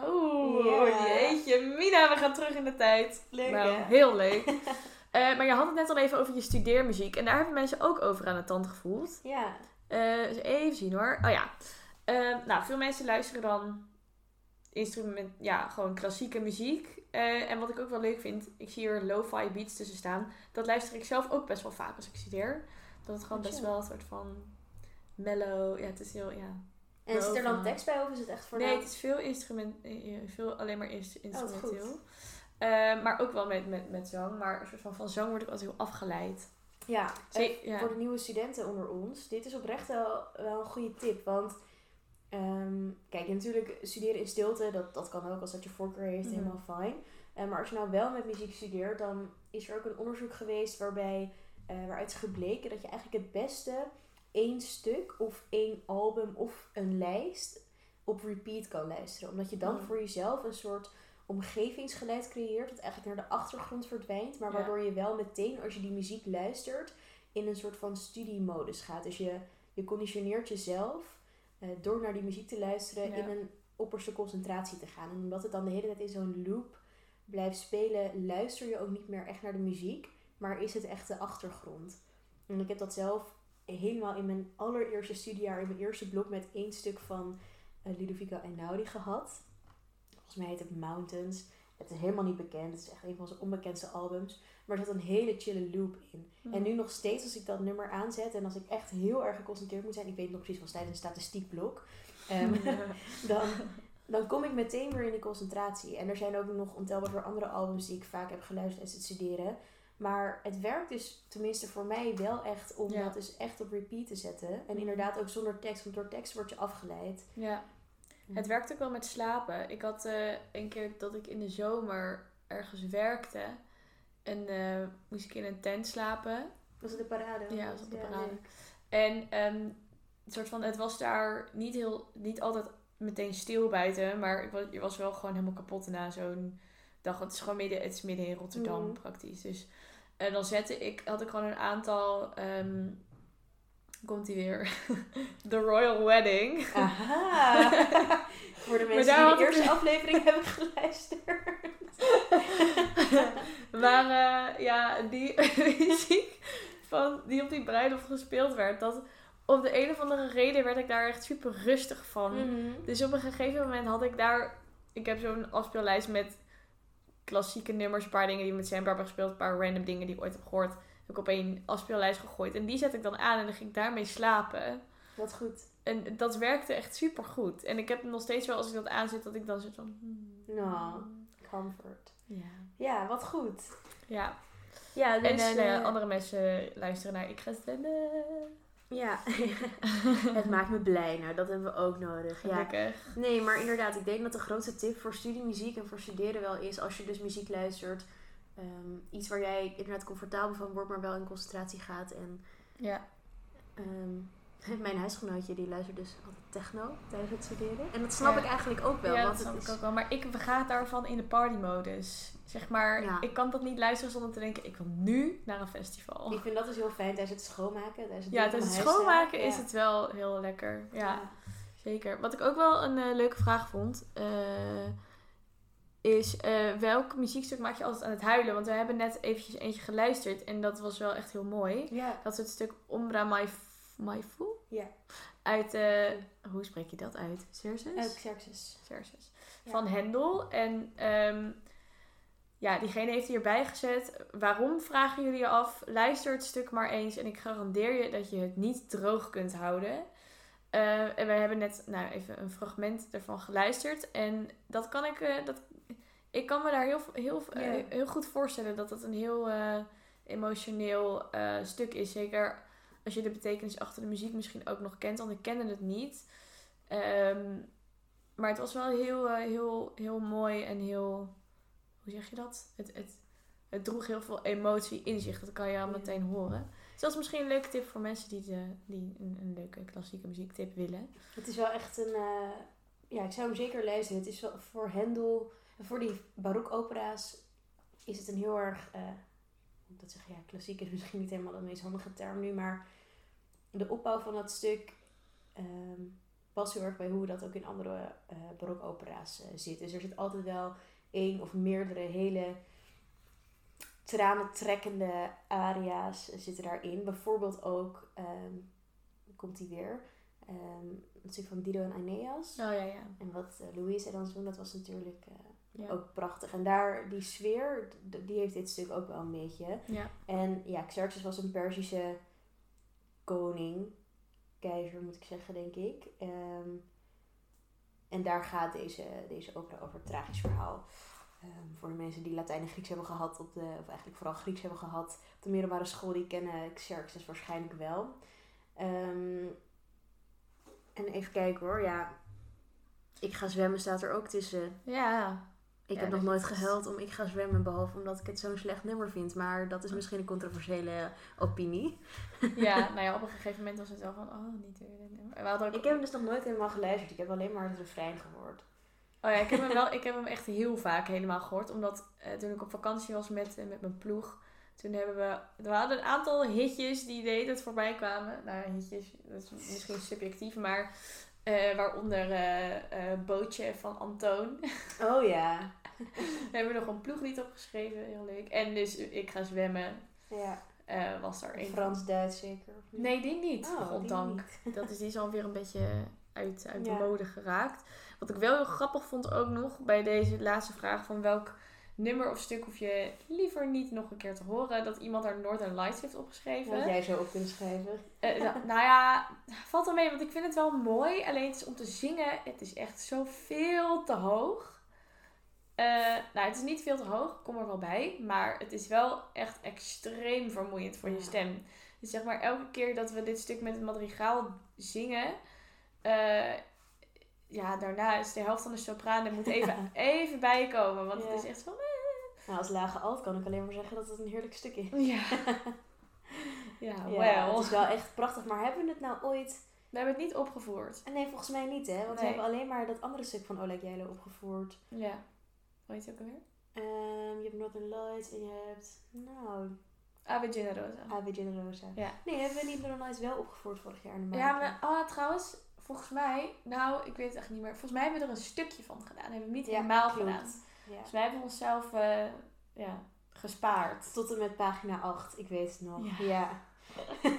C: Oh,
B: Ja.
C: jeetje. Mina, we gaan terug in de tijd.
B: Leuk
C: nou,
B: hè?
C: heel leuk. Eh, maar je had het net al even over je studeermuziek. En daar hebben mensen ook over aan de tand gevoeld.
B: Ja,
C: Eh, even zien hoor. Oh ja. Eh, nou, veel mensen luisteren dan instrument, ja, gewoon klassieke muziek. Eh, en wat ik ook wel leuk vind, ik zie hier lo-fi beats tussen staan. Dat luister ik zelf ook best wel vaak als ik studeer. Dat het gewoon
B: Oh,
C: best wel een soort van mellow, ja, het is heel, ja.
B: en zit er dan tekst bij of is het echt voor
C: Nee, het is veel instrument, eh, eh, veel alleen maar inst- instrumenteel. Eh, maar ook wel met, met, met zang. Maar een soort van, van zang word ik altijd heel afgeleid.
B: Ja,
C: Zee-
B: en
C: ja.
B: voor de nieuwe studenten onder ons, dit is oprecht wel, wel een goede tip. Want ehm, kijk, natuurlijk studeren in stilte, dat, dat kan ook als dat je voorkeur heeft,
C: Mhm.
B: helemaal fijn. Eh, maar als je nou wel met muziek studeert, dan is er ook een onderzoek geweest waarbij, eh, waaruit is gebleken dat je eigenlijk het beste één stuk of één album of een lijst op repeat kan luisteren. Omdat je dan
C: Mhm.
B: voor jezelf een soort omgevingsgeluid creëert dat eigenlijk naar de achtergrond verdwijnt, maar
C: Ja.
B: waardoor je wel meteen als je die muziek luistert in een soort van studiemodus gaat. Dus je, je conditioneert jezelf eh, door naar die muziek te luisteren
C: Ja.
B: in een opperste concentratie te gaan. En omdat het dan de hele tijd in zo'n loop blijft spelen, luister je ook niet meer echt naar de muziek, maar is het echt de achtergrond. En ik heb dat zelf helemaal in mijn allereerste studiejaar, in mijn eerste blok met één stuk van eh, Ludovico Einaudi gehad. Volgens mij heet het Mountains. Het is helemaal niet bekend. Het is echt een van zijn onbekendste albums. Maar er zat een hele chille loop in. En nu nog steeds als ik dat nummer aanzet en als ik echt heel erg geconcentreerd moet zijn, ik weet nog precies van tijdens een statistiekblok, ehm, dan, dan kom ik meteen weer in de concentratie. En er zijn ook nog ontelbaar veel andere albums die ik vaak heb geluisterd tijdens het studeren. Maar het werkt dus tenminste voor mij wel echt om
C: Ja.
B: dat dus echt op repeat te zetten. En inderdaad ook zonder tekst, want door tekst word je afgeleid.
C: Ja. Het werkt ook wel met slapen. Ik had eh, een keer dat ik in de zomer ergens werkte. En eh, moest ik in een tent slapen.
B: Was het de parade?
C: Ja, was op de
B: Ja,
C: parade. En ehm, het, soort van, het was daar niet, heel, niet altijd meteen stil buiten. Maar ik was, je was wel gewoon helemaal kapot na zo'n dag. Het is gewoon midden, het is midden in Rotterdam
B: Mhm.
C: praktisch. Dus en dan zette ik, had ik gewoon een aantal... ehm, komt hij weer. The Royal Wedding.
B: Aha! Voor de mensen die de eerste aflevering hebben geluisterd.
C: maar eh, ja, die muziek van, die op die bruiloft gespeeld werd, dat op de een of andere reden werd ik daar echt super rustig van.
B: Mhm.
C: Dus op een gegeven moment had ik daar, ik heb zo'n afspeellijst met klassieke nummers, een paar dingen die met Sam hebben gespeeld, een paar random dingen die ik ooit heb gehoord, heb ik op één afspeellijst gegooid. En die zet ik dan aan en dan ging ik daarmee slapen.
B: Wat goed.
C: En dat werkte echt super goed. En ik heb nog steeds wel, als ik dat aanzet, dat ik dan zit van... hmm,
B: Nou, comfort.
C: Ja.
B: Ja, wat goed.
C: Ja,
B: Ja,
C: en
B: dus,
C: eh,
B: eh,
C: andere mensen luisteren naar Ik ga zwemmen.
B: Ja, het maakt me blij. Nou, dat hebben we ook nodig. Ja. Nee, maar inderdaad, ik denk dat de grootste tip voor studiemuziek en voor studeren wel is, als je dus muziek luistert, ehm, iets waar jij inderdaad comfortabel van wordt, maar wel in concentratie gaat. En
C: Ja.
B: ehm, mijn huisgenootje die luistert dus altijd techno tijdens het studeren. En dat snap
C: Ja.
B: ik eigenlijk ook wel.
C: ja,
B: want
C: dat snap
B: het
C: ik ook wel. Maar ik ga daarvan in de partymodus. Zeg maar,
B: Ja.
C: ik kan dat niet luisteren zonder te denken, ik wil nu naar een festival.
B: Ik vind dat dus heel fijn tijdens het schoonmaken. Tijdens het
C: Ja, tijdens het schoonmaken is het wel heel lekker. Ja,
B: Ja.
C: zeker. Wat ik ook wel een eh, leuke vraag vond, eh, is eh, welk muziekstuk maak je altijd aan het huilen? Want we hebben net eventjes eentje geluisterd en dat was wel echt heel mooi.
B: Ja.
C: Dat is het stuk Ombra Maifu.
B: Ja.
C: Uit, eh, hoe spreek je dat uit? Cerses?
B: Uit Xerxes.
C: Cerses.
B: Ja.
C: Van Hendel. En ehm, ja, diegene heeft hierbij gezet. Waarom vragen jullie je af? Luister het stuk maar eens en ik garandeer je dat je het niet droog kunt houden. Eh, en we hebben net nou, even een fragment ervan geluisterd. En dat kan ik, eh, dat, ik kan me daar heel, heel, eh, heel goed voorstellen dat dat een heel eh, emotioneel eh, stuk is. Zeker als je de betekenis achter de muziek misschien ook nog kent, want ik kende het niet. Ehm, maar het was wel heel, eh, heel, heel mooi en heel. Hoe zeg je dat? Het, het, het droeg heel veel emotie in zich. Dat kan je al meteen horen. Dus dat is misschien een leuke tip voor mensen die, de, die een, een leuke klassieke muziektip willen.
B: Het is wel echt een... eh, ja, ik zou hem zeker luisteren. Het is wel voor Hendel... Voor die barokopera's is het een heel erg... ik dat zeggen, ja, klassiek is misschien niet helemaal de meest handige term nu, maar de opbouw van dat stuk ehm past heel erg bij hoe dat ook in andere eh barokopera's eh, zit. Dus er zit altijd wel één of meerdere hele tranentrekkende aria's zitten daarin. Bijvoorbeeld ook, ehm, komt die weer, ehm het stuk van Dido en Aeneas.
C: Oh ja, ja.
B: En wat uh, Louise dan doen, dat was natuurlijk eh,
C: Ja.
B: ook prachtig. En daar, die sfeer, die heeft dit stuk ook wel een beetje.
C: ja.
B: En ja, Xerxes was een Perzische koning, keizer moet ik zeggen, denk ik. Ehm, en daar gaat deze, deze opera over, een tragisch verhaal. Ehm, voor de mensen die Latijn en Grieks hebben gehad, op de, of eigenlijk vooral Grieks hebben gehad op de middelbare school, die kennen Xerxes waarschijnlijk wel. Ehm, en even kijken hoor, ja. Ik ga zwemmen staat er ook tussen.
C: Ja,
B: Ik
C: Ja,
B: heb nog nooit gehuild om Ik ga zwemmen, behalve omdat ik het zo'n slecht nummer vind. Maar dat is misschien een controversiële opinie.
C: ja, nou ja, op een gegeven moment was het wel van, oh, niet weer dit nummer. Ook
B: Ik heb hem dus nog nooit helemaal geluisterd. Ik heb alleen maar het refrein gehoord.
C: Oh ja, ik heb hem wel, ik heb hem echt heel vaak helemaal gehoord. Omdat eh, toen ik op vakantie was met, eh, met mijn ploeg, toen hebben we, we hadden een aantal hitjes die de hele tijd voorbij kwamen. Nou, hitjes, dat is misschien subjectief, maar eh, waaronder eh, Bootje van Antoon.
B: Oh ja.
C: Daar hebben we nog een ploeglied opgeschreven, heel leuk. En dus Ik ga zwemmen
B: Ja.
C: was daar een.
B: Frans-Duits zeker. of niet?
C: Nee, die niet.
B: Oh.
C: Dat is, die is alweer een beetje uit, uit
B: Ja.
C: de mode geraakt. Wat ik wel heel grappig vond ook nog bij deze laatste vraag van welk nummer of stuk hoef je liever niet nog een keer te horen. Dat iemand daar Northern Lights heeft opgeschreven.
B: Wat jij zo op kunt schrijven.
C: Eh, nou, nou ja, valt wel mee, want ik vind het wel mooi. Alleen het is om te zingen, het is echt zo veel te hoog. Eh, nou, het is niet veel te hoog, kom er wel bij. Maar het is wel echt extreem vermoeiend voor je stem. Dus zeg maar, elke keer dat we dit stuk met het madrigaal zingen... eh, ja, daarna is de helft van de sopraan er moet even, even bijkomen. Want
B: Ja.
C: het is echt van...
B: Nou, als lage alt kan ik alleen maar zeggen dat het een heerlijk stuk is.
C: Ja, ja
B: Ja,
C: wel.
B: het is wel echt prachtig. Maar hebben we het nou ooit...
C: We hebben het niet opgevoerd.
B: Nee, volgens mij niet, hè? Want we hebben alleen maar dat andere stuk van Oleg Jijlo opgevoerd.
C: Ja. Hoe heet het ook alweer?
B: Ehm, je hebt Northern Lights en je hebt... Nou,
C: Ave Generosa.
B: Ave Generosa.
C: Ja.
B: Nee, hebben we niet Northern Lights wel opgevoerd vorig jaar in de
C: Ja, maar oh, trouwens, volgens mij, nou, ik weet het echt niet meer. Volgens mij hebben we er een stukje van gedaan. Hebben we niet
B: Ja,
C: helemaal gedaan.
B: Ja.
C: Volgens mij hebben onszelf eh, ja, gespaard.
B: Tot en met pagina 8, ik weet het nog.
C: Ja.
B: Ja.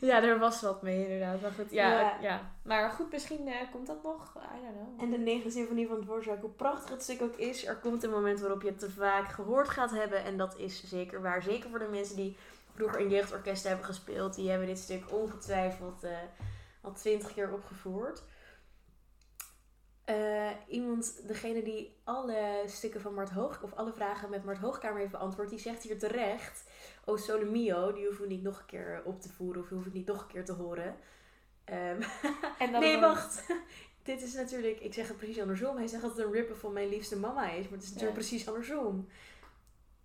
C: Ja, er was wat mee inderdaad. Maar goed, ja.
B: Ja.
C: ja. Maar goed, misschien eh, komt dat nog. I don't know.
B: En de negende symfonie van Dvorak, hoe prachtig het stuk ook is, er komt een moment waarop je het te vaak gehoord gaat hebben. En dat is zeker waar. Zeker voor de mensen die vroeger in jeugdorkesten hebben gespeeld. Die hebben dit stuk ongetwijfeld eh, al twintig keer opgevoerd. Eh, iemand, degene die alle stukken van Mart Hoog, of alle vragen met Mart Hoogkamer heeft beantwoord, die zegt hier terecht: O Sole Mio, die hoeven we niet nog een keer op te voeren of die hoef ik niet nog een keer te horen. Ehm,
C: En dan
B: nee, wacht. Dit is natuurlijk, ik zeg het precies andersom. Hij zegt dat het een rip van mijn liefste mama is, maar het is natuurlijk
C: Ja.
B: precies andersom.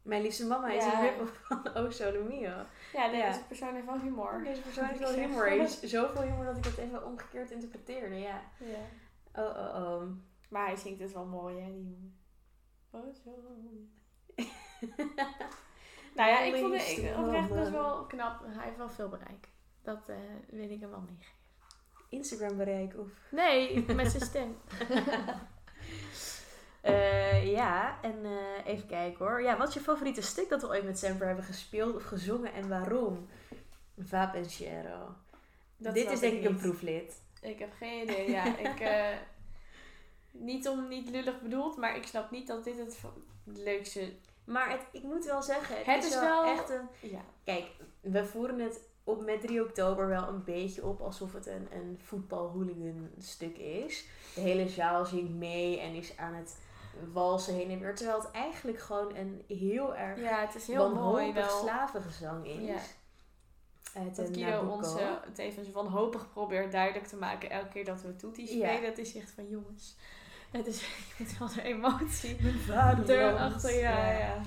B: Mijn liefste mama is een rip van O Sole Mio.
C: Ja, deze persoon heeft wel humor.
B: Deze persoon heeft wel humor. Heeft zoveel humor dat ik het even omgekeerd interpreteerde. Ja.
C: Ja.
B: Oh, oh, oh.
C: Maar hij zingt het wel mooi, hè, die jongen. Oh, zo. nou ja, ik vond het oprecht best wel knap. Hij heeft wel veel bereik. Dat eh weet ik hem wel meegeven.
B: Instagram bereik of...
C: Nee, met zijn stem.
B: Eh, ja, en eh, even kijken hoor. Ja, wat is je favoriete stuk dat we ooit met Semper hebben gespeeld of gezongen en waarom? Va Pensiero. Dit is denk ik een proeflid.
C: Ik heb geen idee. Ja, ik, eh, niet om niet lullig bedoeld, maar ik snap niet dat dit het leukste...
B: Maar het, ik moet wel zeggen, het,
C: Het
B: is,
C: is
B: wel, echt een...
C: Ja,
B: Kijk, we voeren het op met 3 oktober wel een beetje op alsof het een, een voetbalhooligan stuk is. De hele zaal zingt mee en is aan het walsen heen en weer. Terwijl het eigenlijk gewoon een heel erg
C: ja het is heel mooi wel.
B: slavengezang is.
C: Ja.
B: Uit
C: Dat Guido
B: Nabucco.
C: ons eh, het even wanhopig probeert duidelijk te maken elke keer dat we Toetie spelen. Het is echt van jongens. Het is wel de emotie.
B: Mijn vader.
C: Erachter, ja, ja.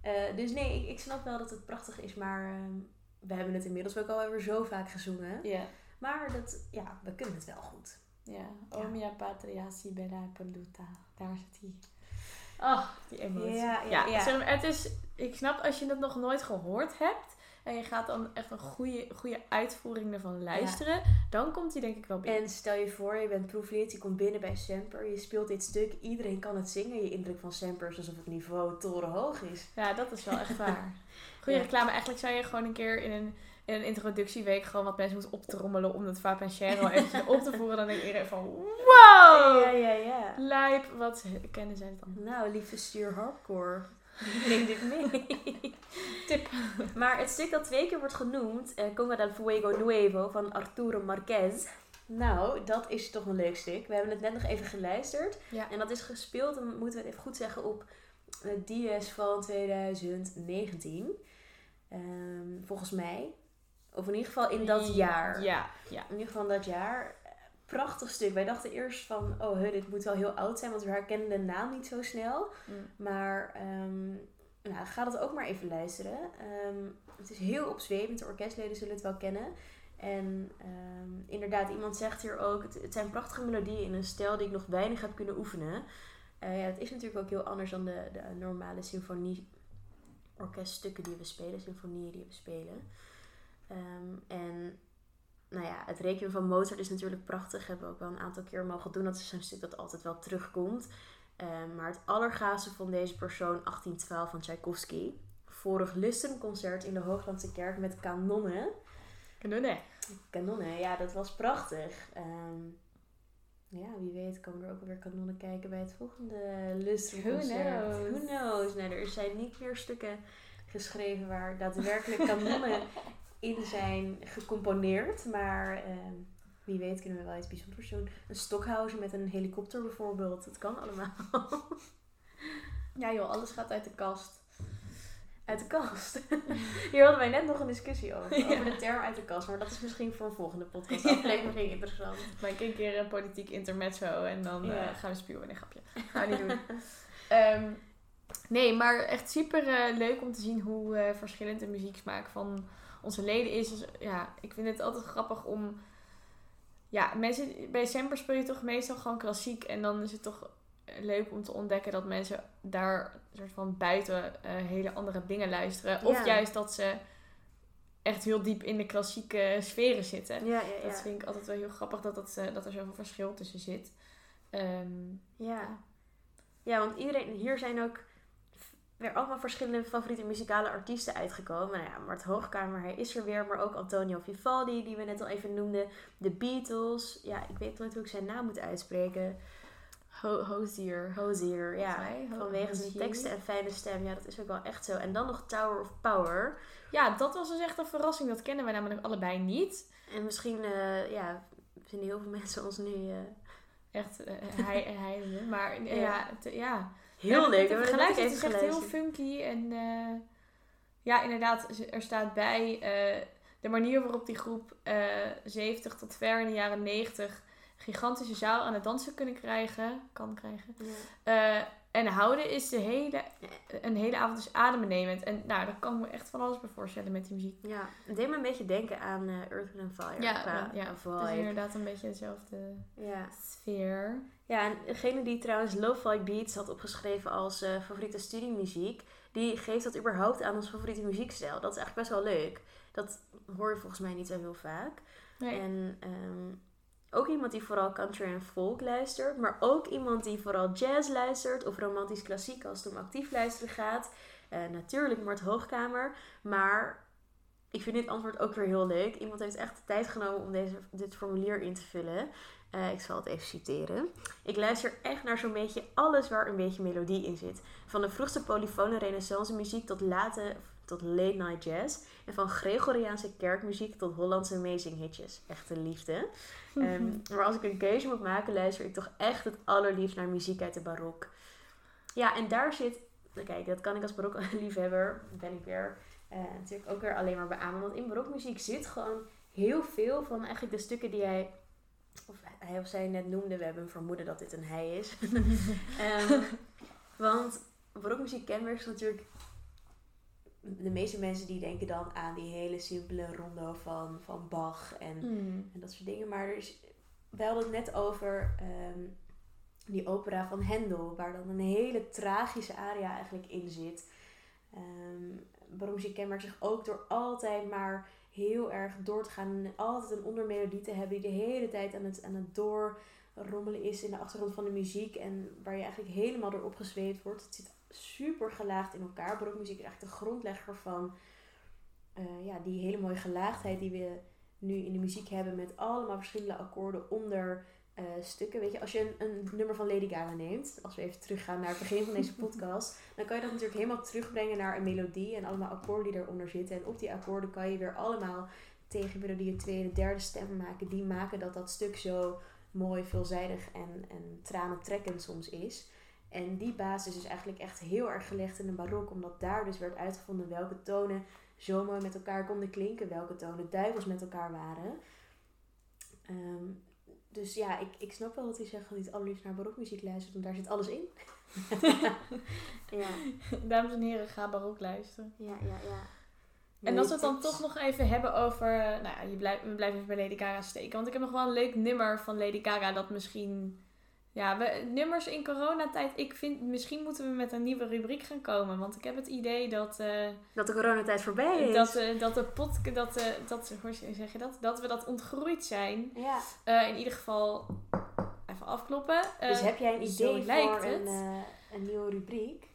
B: Eh, dus nee, ik, ik snap wel dat het prachtig is, maar ehm, we hebben het inmiddels ook alweer zo vaak gezongen.
C: Ja,
B: Maar dat, ja, we kunnen het wel goed.
C: ja. O mia patria si bella perduta. Daar zit hij. Oh, die emotie.
B: Ja, ja, ja.
C: zeg maar, het is, ik snap als je het nog nooit gehoord hebt. En je gaat dan echt een goede, goede uitvoering ervan luisteren. Dan komt hij denk ik wel binnen.
B: En stel je voor, je bent proeflid, je komt binnen bij Semper, je speelt dit stuk, iedereen kan het zingen. Je indruk van Semper is alsof het niveau torenhoog is.
C: Ja, dat is wel echt waar. Goede
B: Ja.
C: reclame. Eigenlijk zou je gewoon een keer in een, in een introductieweek gewoon wat mensen moeten optrommelen om het Va Pensiero eventjes op te voeren. Dan denk iedereen van, wow!
B: Ja, ja, ja.
C: Lijp, wat kennen zij dan?
B: Nou, lieve stuur hardcore. Neem dit mee.
C: Tip.
B: Maar het stuk dat twee keer wordt genoemd, eh, Conga del Fuego Nuevo van Arturo Marquez. Nou, dat is toch een leuk stuk. We hebben het net nog even geluisterd.
C: Ja.
B: En dat is gespeeld, dan moeten we het even goed zeggen, op het Dies van 2019. Ehm, volgens mij. Of in ieder geval in dat jaar.
C: Ja, ja.
B: In ieder geval in dat jaar. Prachtig stuk. Wij dachten eerst van, oh, huh, dit moet wel heel oud zijn, want we herkennen de naam niet zo snel.
C: Mm.
B: Maar ehm, nou, ga dat ook maar even luisteren. Ehm, het is heel opzwepend. De orkestleden zullen het wel kennen. En ehm, inderdaad, iemand zegt hier ook... Het, het zijn prachtige melodieën in een stijl die ik nog weinig heb kunnen oefenen. Eh, ja, het is natuurlijk ook heel anders dan de, de normale symfonie orkeststukken die we spelen. Symfonieën die we spelen. En nou ja, het Requiem van Mozart is natuurlijk prachtig. Hebben we ook wel een aantal keer mogen doen. Dat is een stuk dat altijd wel terugkomt. Ehm, maar het allergaafste van deze persoon, 1812 van Tchaikovsky. Vorig lustenconcert in de Hooglandse kerk met kanonnen.
C: Kanonnen.
B: Kanonnen, ja, dat was prachtig. Ehm, ja, wie weet komen er ook weer kanonnen kijken bij het volgende Lustrum-concert.
C: Who knows?
B: Who knows? Nou, er zijn niet meer stukken geschreven waar daadwerkelijk kanonnen in zijn gecomponeerd. Maar ehm, wie weet kunnen we wel iets bijzonders doen. Een Stockhausen met een helikopter bijvoorbeeld. Dat kan allemaal.
C: Ja joh, alles gaat uit de kast.
B: Uit de kast. Hier hadden wij net nog een discussie over.
C: Ja.
B: Over de term uit de kast. Maar dat is misschien voor een volgende podcast aflevering interessant.
C: Maak een keer een politiek intermezzo en dan
B: Ja.
C: eh, gaan we spuwen. Nee, grapje. Gaan we niet doen. Ehm, nee, maar echt super eh, leuk om te zien hoe eh, verschillend de muzieksmaak van onze leden is. Dus, ja, ik vind het altijd grappig om... Ja, mensen, bij Semper speel je toch meestal gewoon klassiek. En dan is het toch leuk om te ontdekken dat mensen daar soort van buiten eh, hele andere dingen luisteren. Of
B: Ja.
C: juist dat ze echt heel diep in de klassieke sferen zitten.
B: Ja, ja,
C: Dat vind ik altijd wel heel grappig dat, dat, eh, dat er zoveel verschil tussen zit. Ehm,
B: Ja. Ja, want iedereen, hier zijn ook weer allemaal verschillende favoriete muzikale artiesten uitgekomen. Nou ja, Mart Hoogkamer, hij is er weer, maar ook Antonio Vivaldi, die we net al even noemden. De Beatles. Ja, ik weet nooit hoe ik zijn naam moet uitspreken.
C: Ho Hozier.
B: Hozier, ja.
C: Ho-
B: Vanwege zijn teksten en fijne stem. Ja, dat is ook wel echt zo. En dan nog Tower of Power.
C: Ja, dat was dus echt een verrassing. Dat kennen wij namelijk allebei niet.
B: En misschien, eh, ja, vinden heel veel mensen ons nu eh,
C: Echt, eh, hij, hij, maar
B: Ja.
C: ja.
B: Heel
C: Ja,
B: leuk.
C: Het, is echt heel funky. En eh, ja, inderdaad, er staat bij eh, de manier waarop die groep eh 70 tot ver in de jaren 90 gigantische zaal aan het dansen kunnen krijgen. Kan krijgen.
B: Ja.
C: En houden is de hele, een hele avond dus adembenemend. En nou, daar kan ik me echt van alles bij voorstellen met die muziek.
B: Ja, het deed me een beetje denken aan eh, Earth, Wind Fire.
C: Ja,
B: qua
C: ja, het is inderdaad een beetje dezelfde
B: Ja.
C: sfeer.
B: ja, en degene die trouwens Lo-Fi Beats had opgeschreven als eh, favoriete studiemuziek, die geeft dat überhaupt aan als favoriete muziekstijl. Dat is eigenlijk best wel leuk. Dat hoor je volgens mij niet zo heel vaak.
C: Nee.
B: En ehm, ook iemand die vooral country en folk luistert, maar ook iemand die vooral jazz luistert of romantisch klassiek als het om actief luisteren gaat. Eh, natuurlijk Mart Hoogkamer, maar ik vind dit antwoord ook weer heel leuk. Iemand heeft echt de tijd genomen om deze, dit formulier in te vullen. Eh, ik zal het even citeren. Ik luister echt naar zo'n beetje alles waar een beetje melodie in zit. Van de vroegste polyfone renaissance muziek tot late tot late night jazz. En van Gregoriaanse kerkmuziek tot Hollandse amazing hitjes. Echte liefde. Ehm, maar als ik een keuze moet maken, luister ik toch echt het allerliefst naar muziek uit de barok. Ja, en daar zit... nou, Kijk, dat kan ik als barokliefhebber, ben ik weer eh, natuurlijk ook weer alleen maar beamen. Want in barokmuziek zit gewoon heel veel van eigenlijk de stukken die hij... Of hij of zij net noemde. We hebben een vermoeden dat dit een hij is. Ehm, want barokmuziek kenmerkt natuurlijk de meeste mensen die denken dan aan die hele simpele rondo van, van Bach en, en dat soort dingen. Maar er is, wij hadden het net over ehm, die opera van Hendel, waar dan een hele tragische aria eigenlijk in zit. Um, barokmuziek kenmerkt zich ook door altijd maar heel erg door te gaan en altijd een ondermelodie te hebben die de hele tijd aan het, aan het doorrommelen is in de achtergrond van de muziek en waar je eigenlijk helemaal door opgezweept wordt. Het zit super gelaagd in elkaar. Barokmuziek is eigenlijk de grondlegger van eh, ja, die hele mooie gelaagdheid die we nu in de muziek hebben met allemaal verschillende akkoorden onder eh, stukken. Weet je, als je een, een nummer van Lady Gaga neemt, als we even teruggaan naar het begin van deze podcast, dan kan je dat natuurlijk helemaal terugbrengen naar een melodie en allemaal akkoorden die eronder zitten. En op die akkoorden kan je weer allemaal tegenmelodieën, een tweede, derde stem maken. Die maken dat dat stuk zo mooi, veelzijdig en, en tranentrekkend soms is. En die basis is eigenlijk echt heel erg gelegd in de barok, omdat daar dus werd uitgevonden welke tonen zo mooi met elkaar konden klinken, welke tonen duivels met elkaar waren. Ehm, dus ja, ik, ik snap wel dat hij zegt dat hij het allerliefst naar barokmuziek luistert, want daar zit alles in. ja,
C: Dames en heren, ga barok luisteren.
B: ja, ja, ja.
C: En als we het dan toch nog even hebben over... eh, Nou ja, je blijft, we blijven even bij Lady Gaga steken. Want ik heb nog wel een leuk nummer van Lady Gaga dat misschien... Ja, we, nummers in coronatijd. Ik vind, misschien moeten we met een nieuwe rubriek gaan komen. Want ik heb het idee dat... eh,
B: Dat de coronatijd voorbij is.
C: dat, eh, dat de podcast... Dat, eh, dat, hoe zeg je dat? Dat we dat ontgroeid zijn.
B: ja.
C: Eh, in ieder geval... Even afkloppen. Eh,
B: Dus heb jij een idee
C: lijkt
B: voor een, eh, een nieuwe rubriek?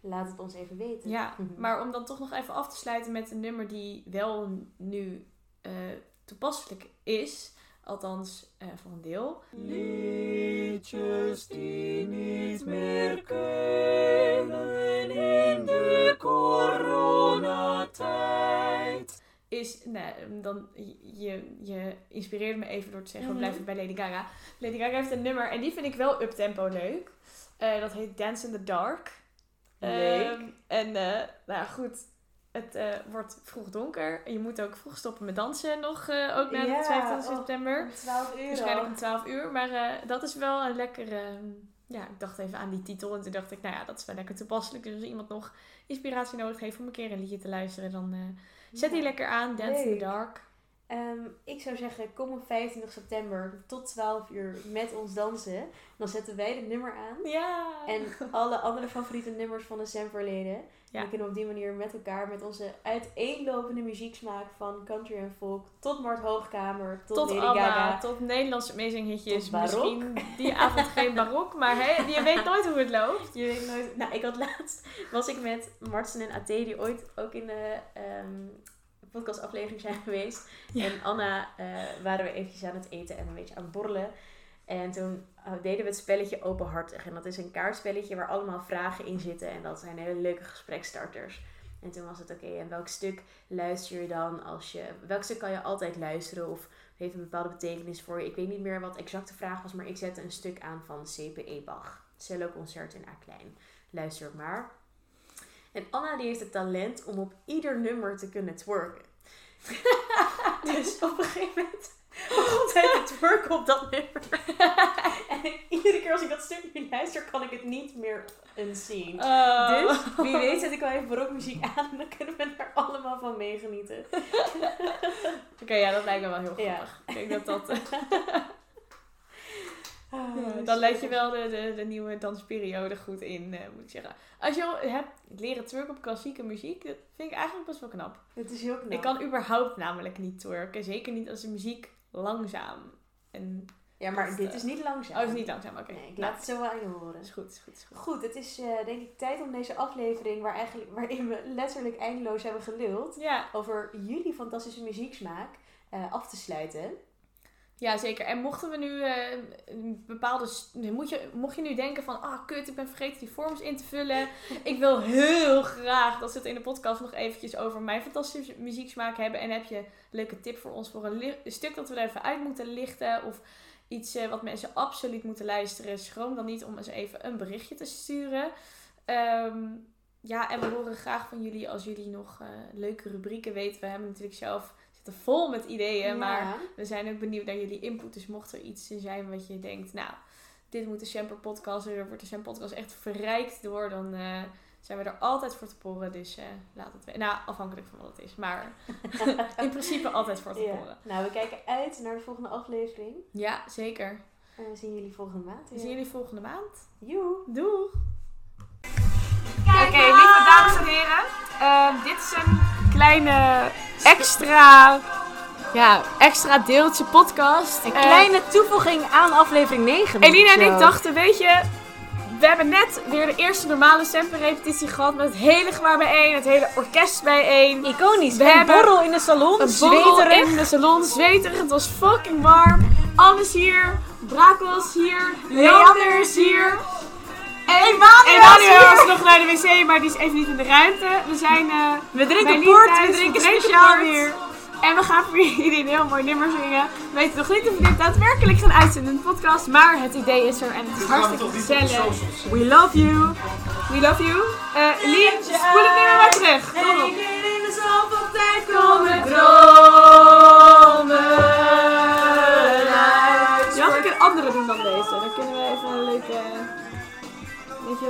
B: Laat het ons even weten.
C: Ja, maar om dan toch nog even af te sluiten met een nummer die wel nu eh, toepasselijk is. Althans, eh, voor een deel.
A: Liedjes die niet meer kunnen in de coronatijd.
C: Is, nou, dan, je, je inspireerde me even door te zeggen, we
B: Mhm.
C: blijven bij Lady Gaga. Lady Gaga heeft een nummer en die vind ik wel uptempo leuk. Eh, dat heet Dance in the Dark.
B: Leuk.
C: Ehm, en, eh, nou ja, goed, het eh, wordt vroeg donker. Je moet ook vroeg stoppen met dansen nog, eh, ook na
B: Ja,
C: de 22
B: oh.
C: september.
B: 12 euro.
C: Waarschijnlijk om 12 uur. Maar eh, dat is wel een lekkere... ja, ik dacht even aan die titel. En toen dacht ik, nou ja, dat is wel lekker toepasselijk. Dus als iemand nog inspiratie nodig heeft om een keer een liedje te luisteren, dan zet die
B: Ja.
C: lekker aan. Dance in the Dark.
B: Ehm, ik zou zeggen, kom op 25 september tot 12 uur met ons dansen. Dan zetten wij het nummer aan.
C: Ja.
B: En alle andere favoriete nummers van de Semperleden.
C: Ja.
B: En kunnen we op die manier met elkaar, met onze uiteenlopende muzieksmaak van country en folk, tot Mart Hoogkamer, tot,
C: tot
B: Lady
C: ABBA,
B: Gaga.
C: tot Nederlandse amazing hitjes. Misschien die avond geen barok, maar je weet nooit hoe het loopt.
B: Je weet nooit. Nou, ik had laatst was ik met Martsen en AT, die ooit ook in de ehm, podcastaflevering zijn geweest.
C: Ja.
B: En Anna eh, waren we eventjes aan het eten en een beetje aan het borrelen. En toen eh, deden we het spelletje openhartig. En dat is een kaartspelletje waar allemaal vragen in zitten. En dat zijn hele leuke gesprekstarters. En toen was het oké, en welk stuk luister je dan als je... Welk stuk kan je altijd luisteren of heeft een bepaalde betekenis voor je? Ik weet niet meer wat exact de vraag was, maar ik zette een stuk aan van CPE Bach. Cello Concert in A klein. Luister maar. En Anna die heeft het talent om op ieder nummer te kunnen twerken. dus op een gegeven moment begon zij te twerken op dat nummer. en iedere keer als ik dat stuk nu luister, kan ik het niet meer unseen.
C: Oh.
B: Dus wie weet zet ik wel even barokmuziek aan en dan kunnen we er allemaal van meegenieten.
C: Oké, ja, dat lijkt me wel heel
B: Ja.
C: grappig. Ik denk dat dat... eh,
B: Ah,
C: Ja, dan leid je wel de, de, de nieuwe dansperiode goed in, eh, moet ik zeggen. Als je al hebt leren twerken op klassieke muziek, dat vind ik eigenlijk best wel knap.
B: Het is heel knap.
C: Ik kan überhaupt namelijk niet twerken. Zeker niet als de muziek langzaam. En,
B: Ja, maar
C: dat,
B: dit is niet langzaam.
C: oh, is het niet langzaam? Oké.
B: Nee, ik
C: Nou,
B: laat het zo wel aan je horen.
C: is goed, is goed, is goed.
B: Goed, het is eh, denk ik tijd om deze aflevering, waar eigenlijk, waarin we letterlijk eindeloos hebben geluld,
C: Ja,
B: over jullie fantastische muzieksmaak eh, af te sluiten.
C: Ja, zeker. En mochten we nu eh, een bepaalde... Moet je, mocht je nu denken van... Ah, kut, ik ben vergeten die forms in te vullen. ik wil heel graag dat ze het in de podcast nog eventjes over mijn fantastische muzieksmaak hebben. En heb je een leuke tip voor ons voor een stuk dat we er even uit moeten lichten? Of iets eh, wat mensen absoluut moeten luisteren? Schroom dan niet om eens even een berichtje te sturen. Ehm, ja, en we horen graag van jullie als jullie nog eh, leuke rubrieken weten. We hebben natuurlijk zelf zitten vol met ideeën, maar we zijn ook benieuwd naar jullie input. Dus mocht er iets zijn wat je denkt, nou, dit moet de Semper podcast, er wordt de Semper podcast echt verrijkt door, dan eh, zijn we er altijd voor te poren. Dus eh, laat het weten. Nou, afhankelijk van wat het is, maar in principe altijd voor te
B: Ja.
C: poren.
B: Nou, we kijken uit naar de volgende aflevering.
C: Ja, zeker.
B: En we zien jullie volgende maand.
C: We
B: weer.
C: zien jullie volgende maand.
B: Joe!
C: Doeg! Oké, lieve dames en heren. Ehm, dit is een kleine extra, ja, extra deeltje podcast.
B: Een
C: Eh,
B: kleine toevoeging aan aflevering 9.
C: Elina en ik dachten, weet je, we hebben net weer de eerste normale sample-repetitie gehad met het hele gewaar bijeen, het hele orkest bijeen.
B: Iconisch.
C: We hebben
B: borrel in de salon.
C: Een
B: zweterig.
C: in de salon, zweterig, het was fucking warm. Alles hier, Brakels hier, Leander is hier. En Emanuel is nog naar de wc, maar die is even niet in de ruimte. We zijn eh
B: We drinken port, we drinken
C: speciaal weer. En we gaan voor jullie een heel mooi nummer zingen. We weten nog niet of we dit daadwerkelijk gaan uitzenden in de podcast. Maar het idee is er en het is hartstikke gezellig. We love you. We love you. Eh Lee, spoel het nummer maar terug. Kom op.
B: in de zoveel tijd
C: Komen dromen uit. Ja, ik een andere doen dan deze. Dan kunnen we even een leuke... Weet je,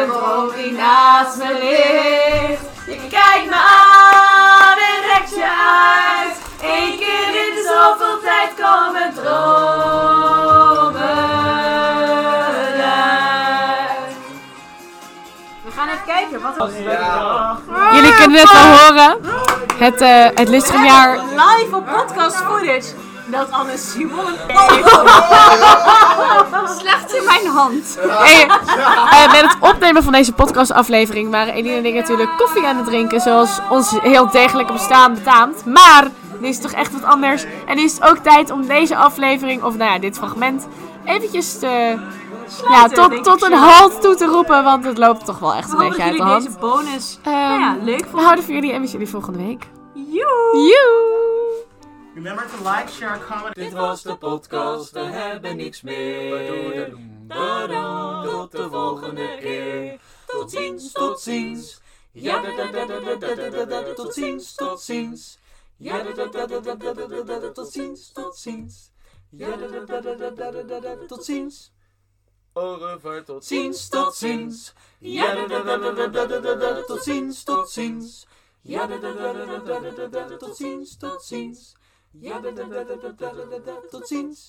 C: een droom die naast me ligt. Je kijkt me aan en rekt je uit. Eén keer in de zoveel tijd komen dromen uit.
B: We gaan even kijken wat er
C: Jullie kunnen het wel horen. Het, eh het Lustrum-jaar
B: live op podcast footage. Dat Anne Simon slecht in mijn hand.
C: Hey, eh, met het opnemen van deze podcastaflevering waren Eline en ik natuurlijk koffie aan het drinken, zoals ons heel degelijk bestaan betaamt. Maar Nu is het toch echt wat anders. En nu is het ook tijd om deze aflevering, of nou ja, dit fragment, eventjes te, ja, tot, tot een halt toe te roepen. Want het loopt toch wel echt
D: We
C: een beetje uit de hand.
D: deze bonus nou ja, leuk
C: we
D: vonden.
C: houden van jullie en we zien jullie volgende week.
D: Joe!
C: Joe!
E: Remember to like, share, comment.
A: Dit was de podcast, we hebben niks meer. Tot de volgende keer. Tot ziens, tot ziens. Ja, tot ziens, tot ziens. Ja, tot ziens, tot ziens. Ja, tot ziens. Au revoir, tot ziens, tot ziens. Ja, tot ziens, tot ziens. Ja, tot ziens, tot ziens. Ja, da, da, da, da da da Tot ziens!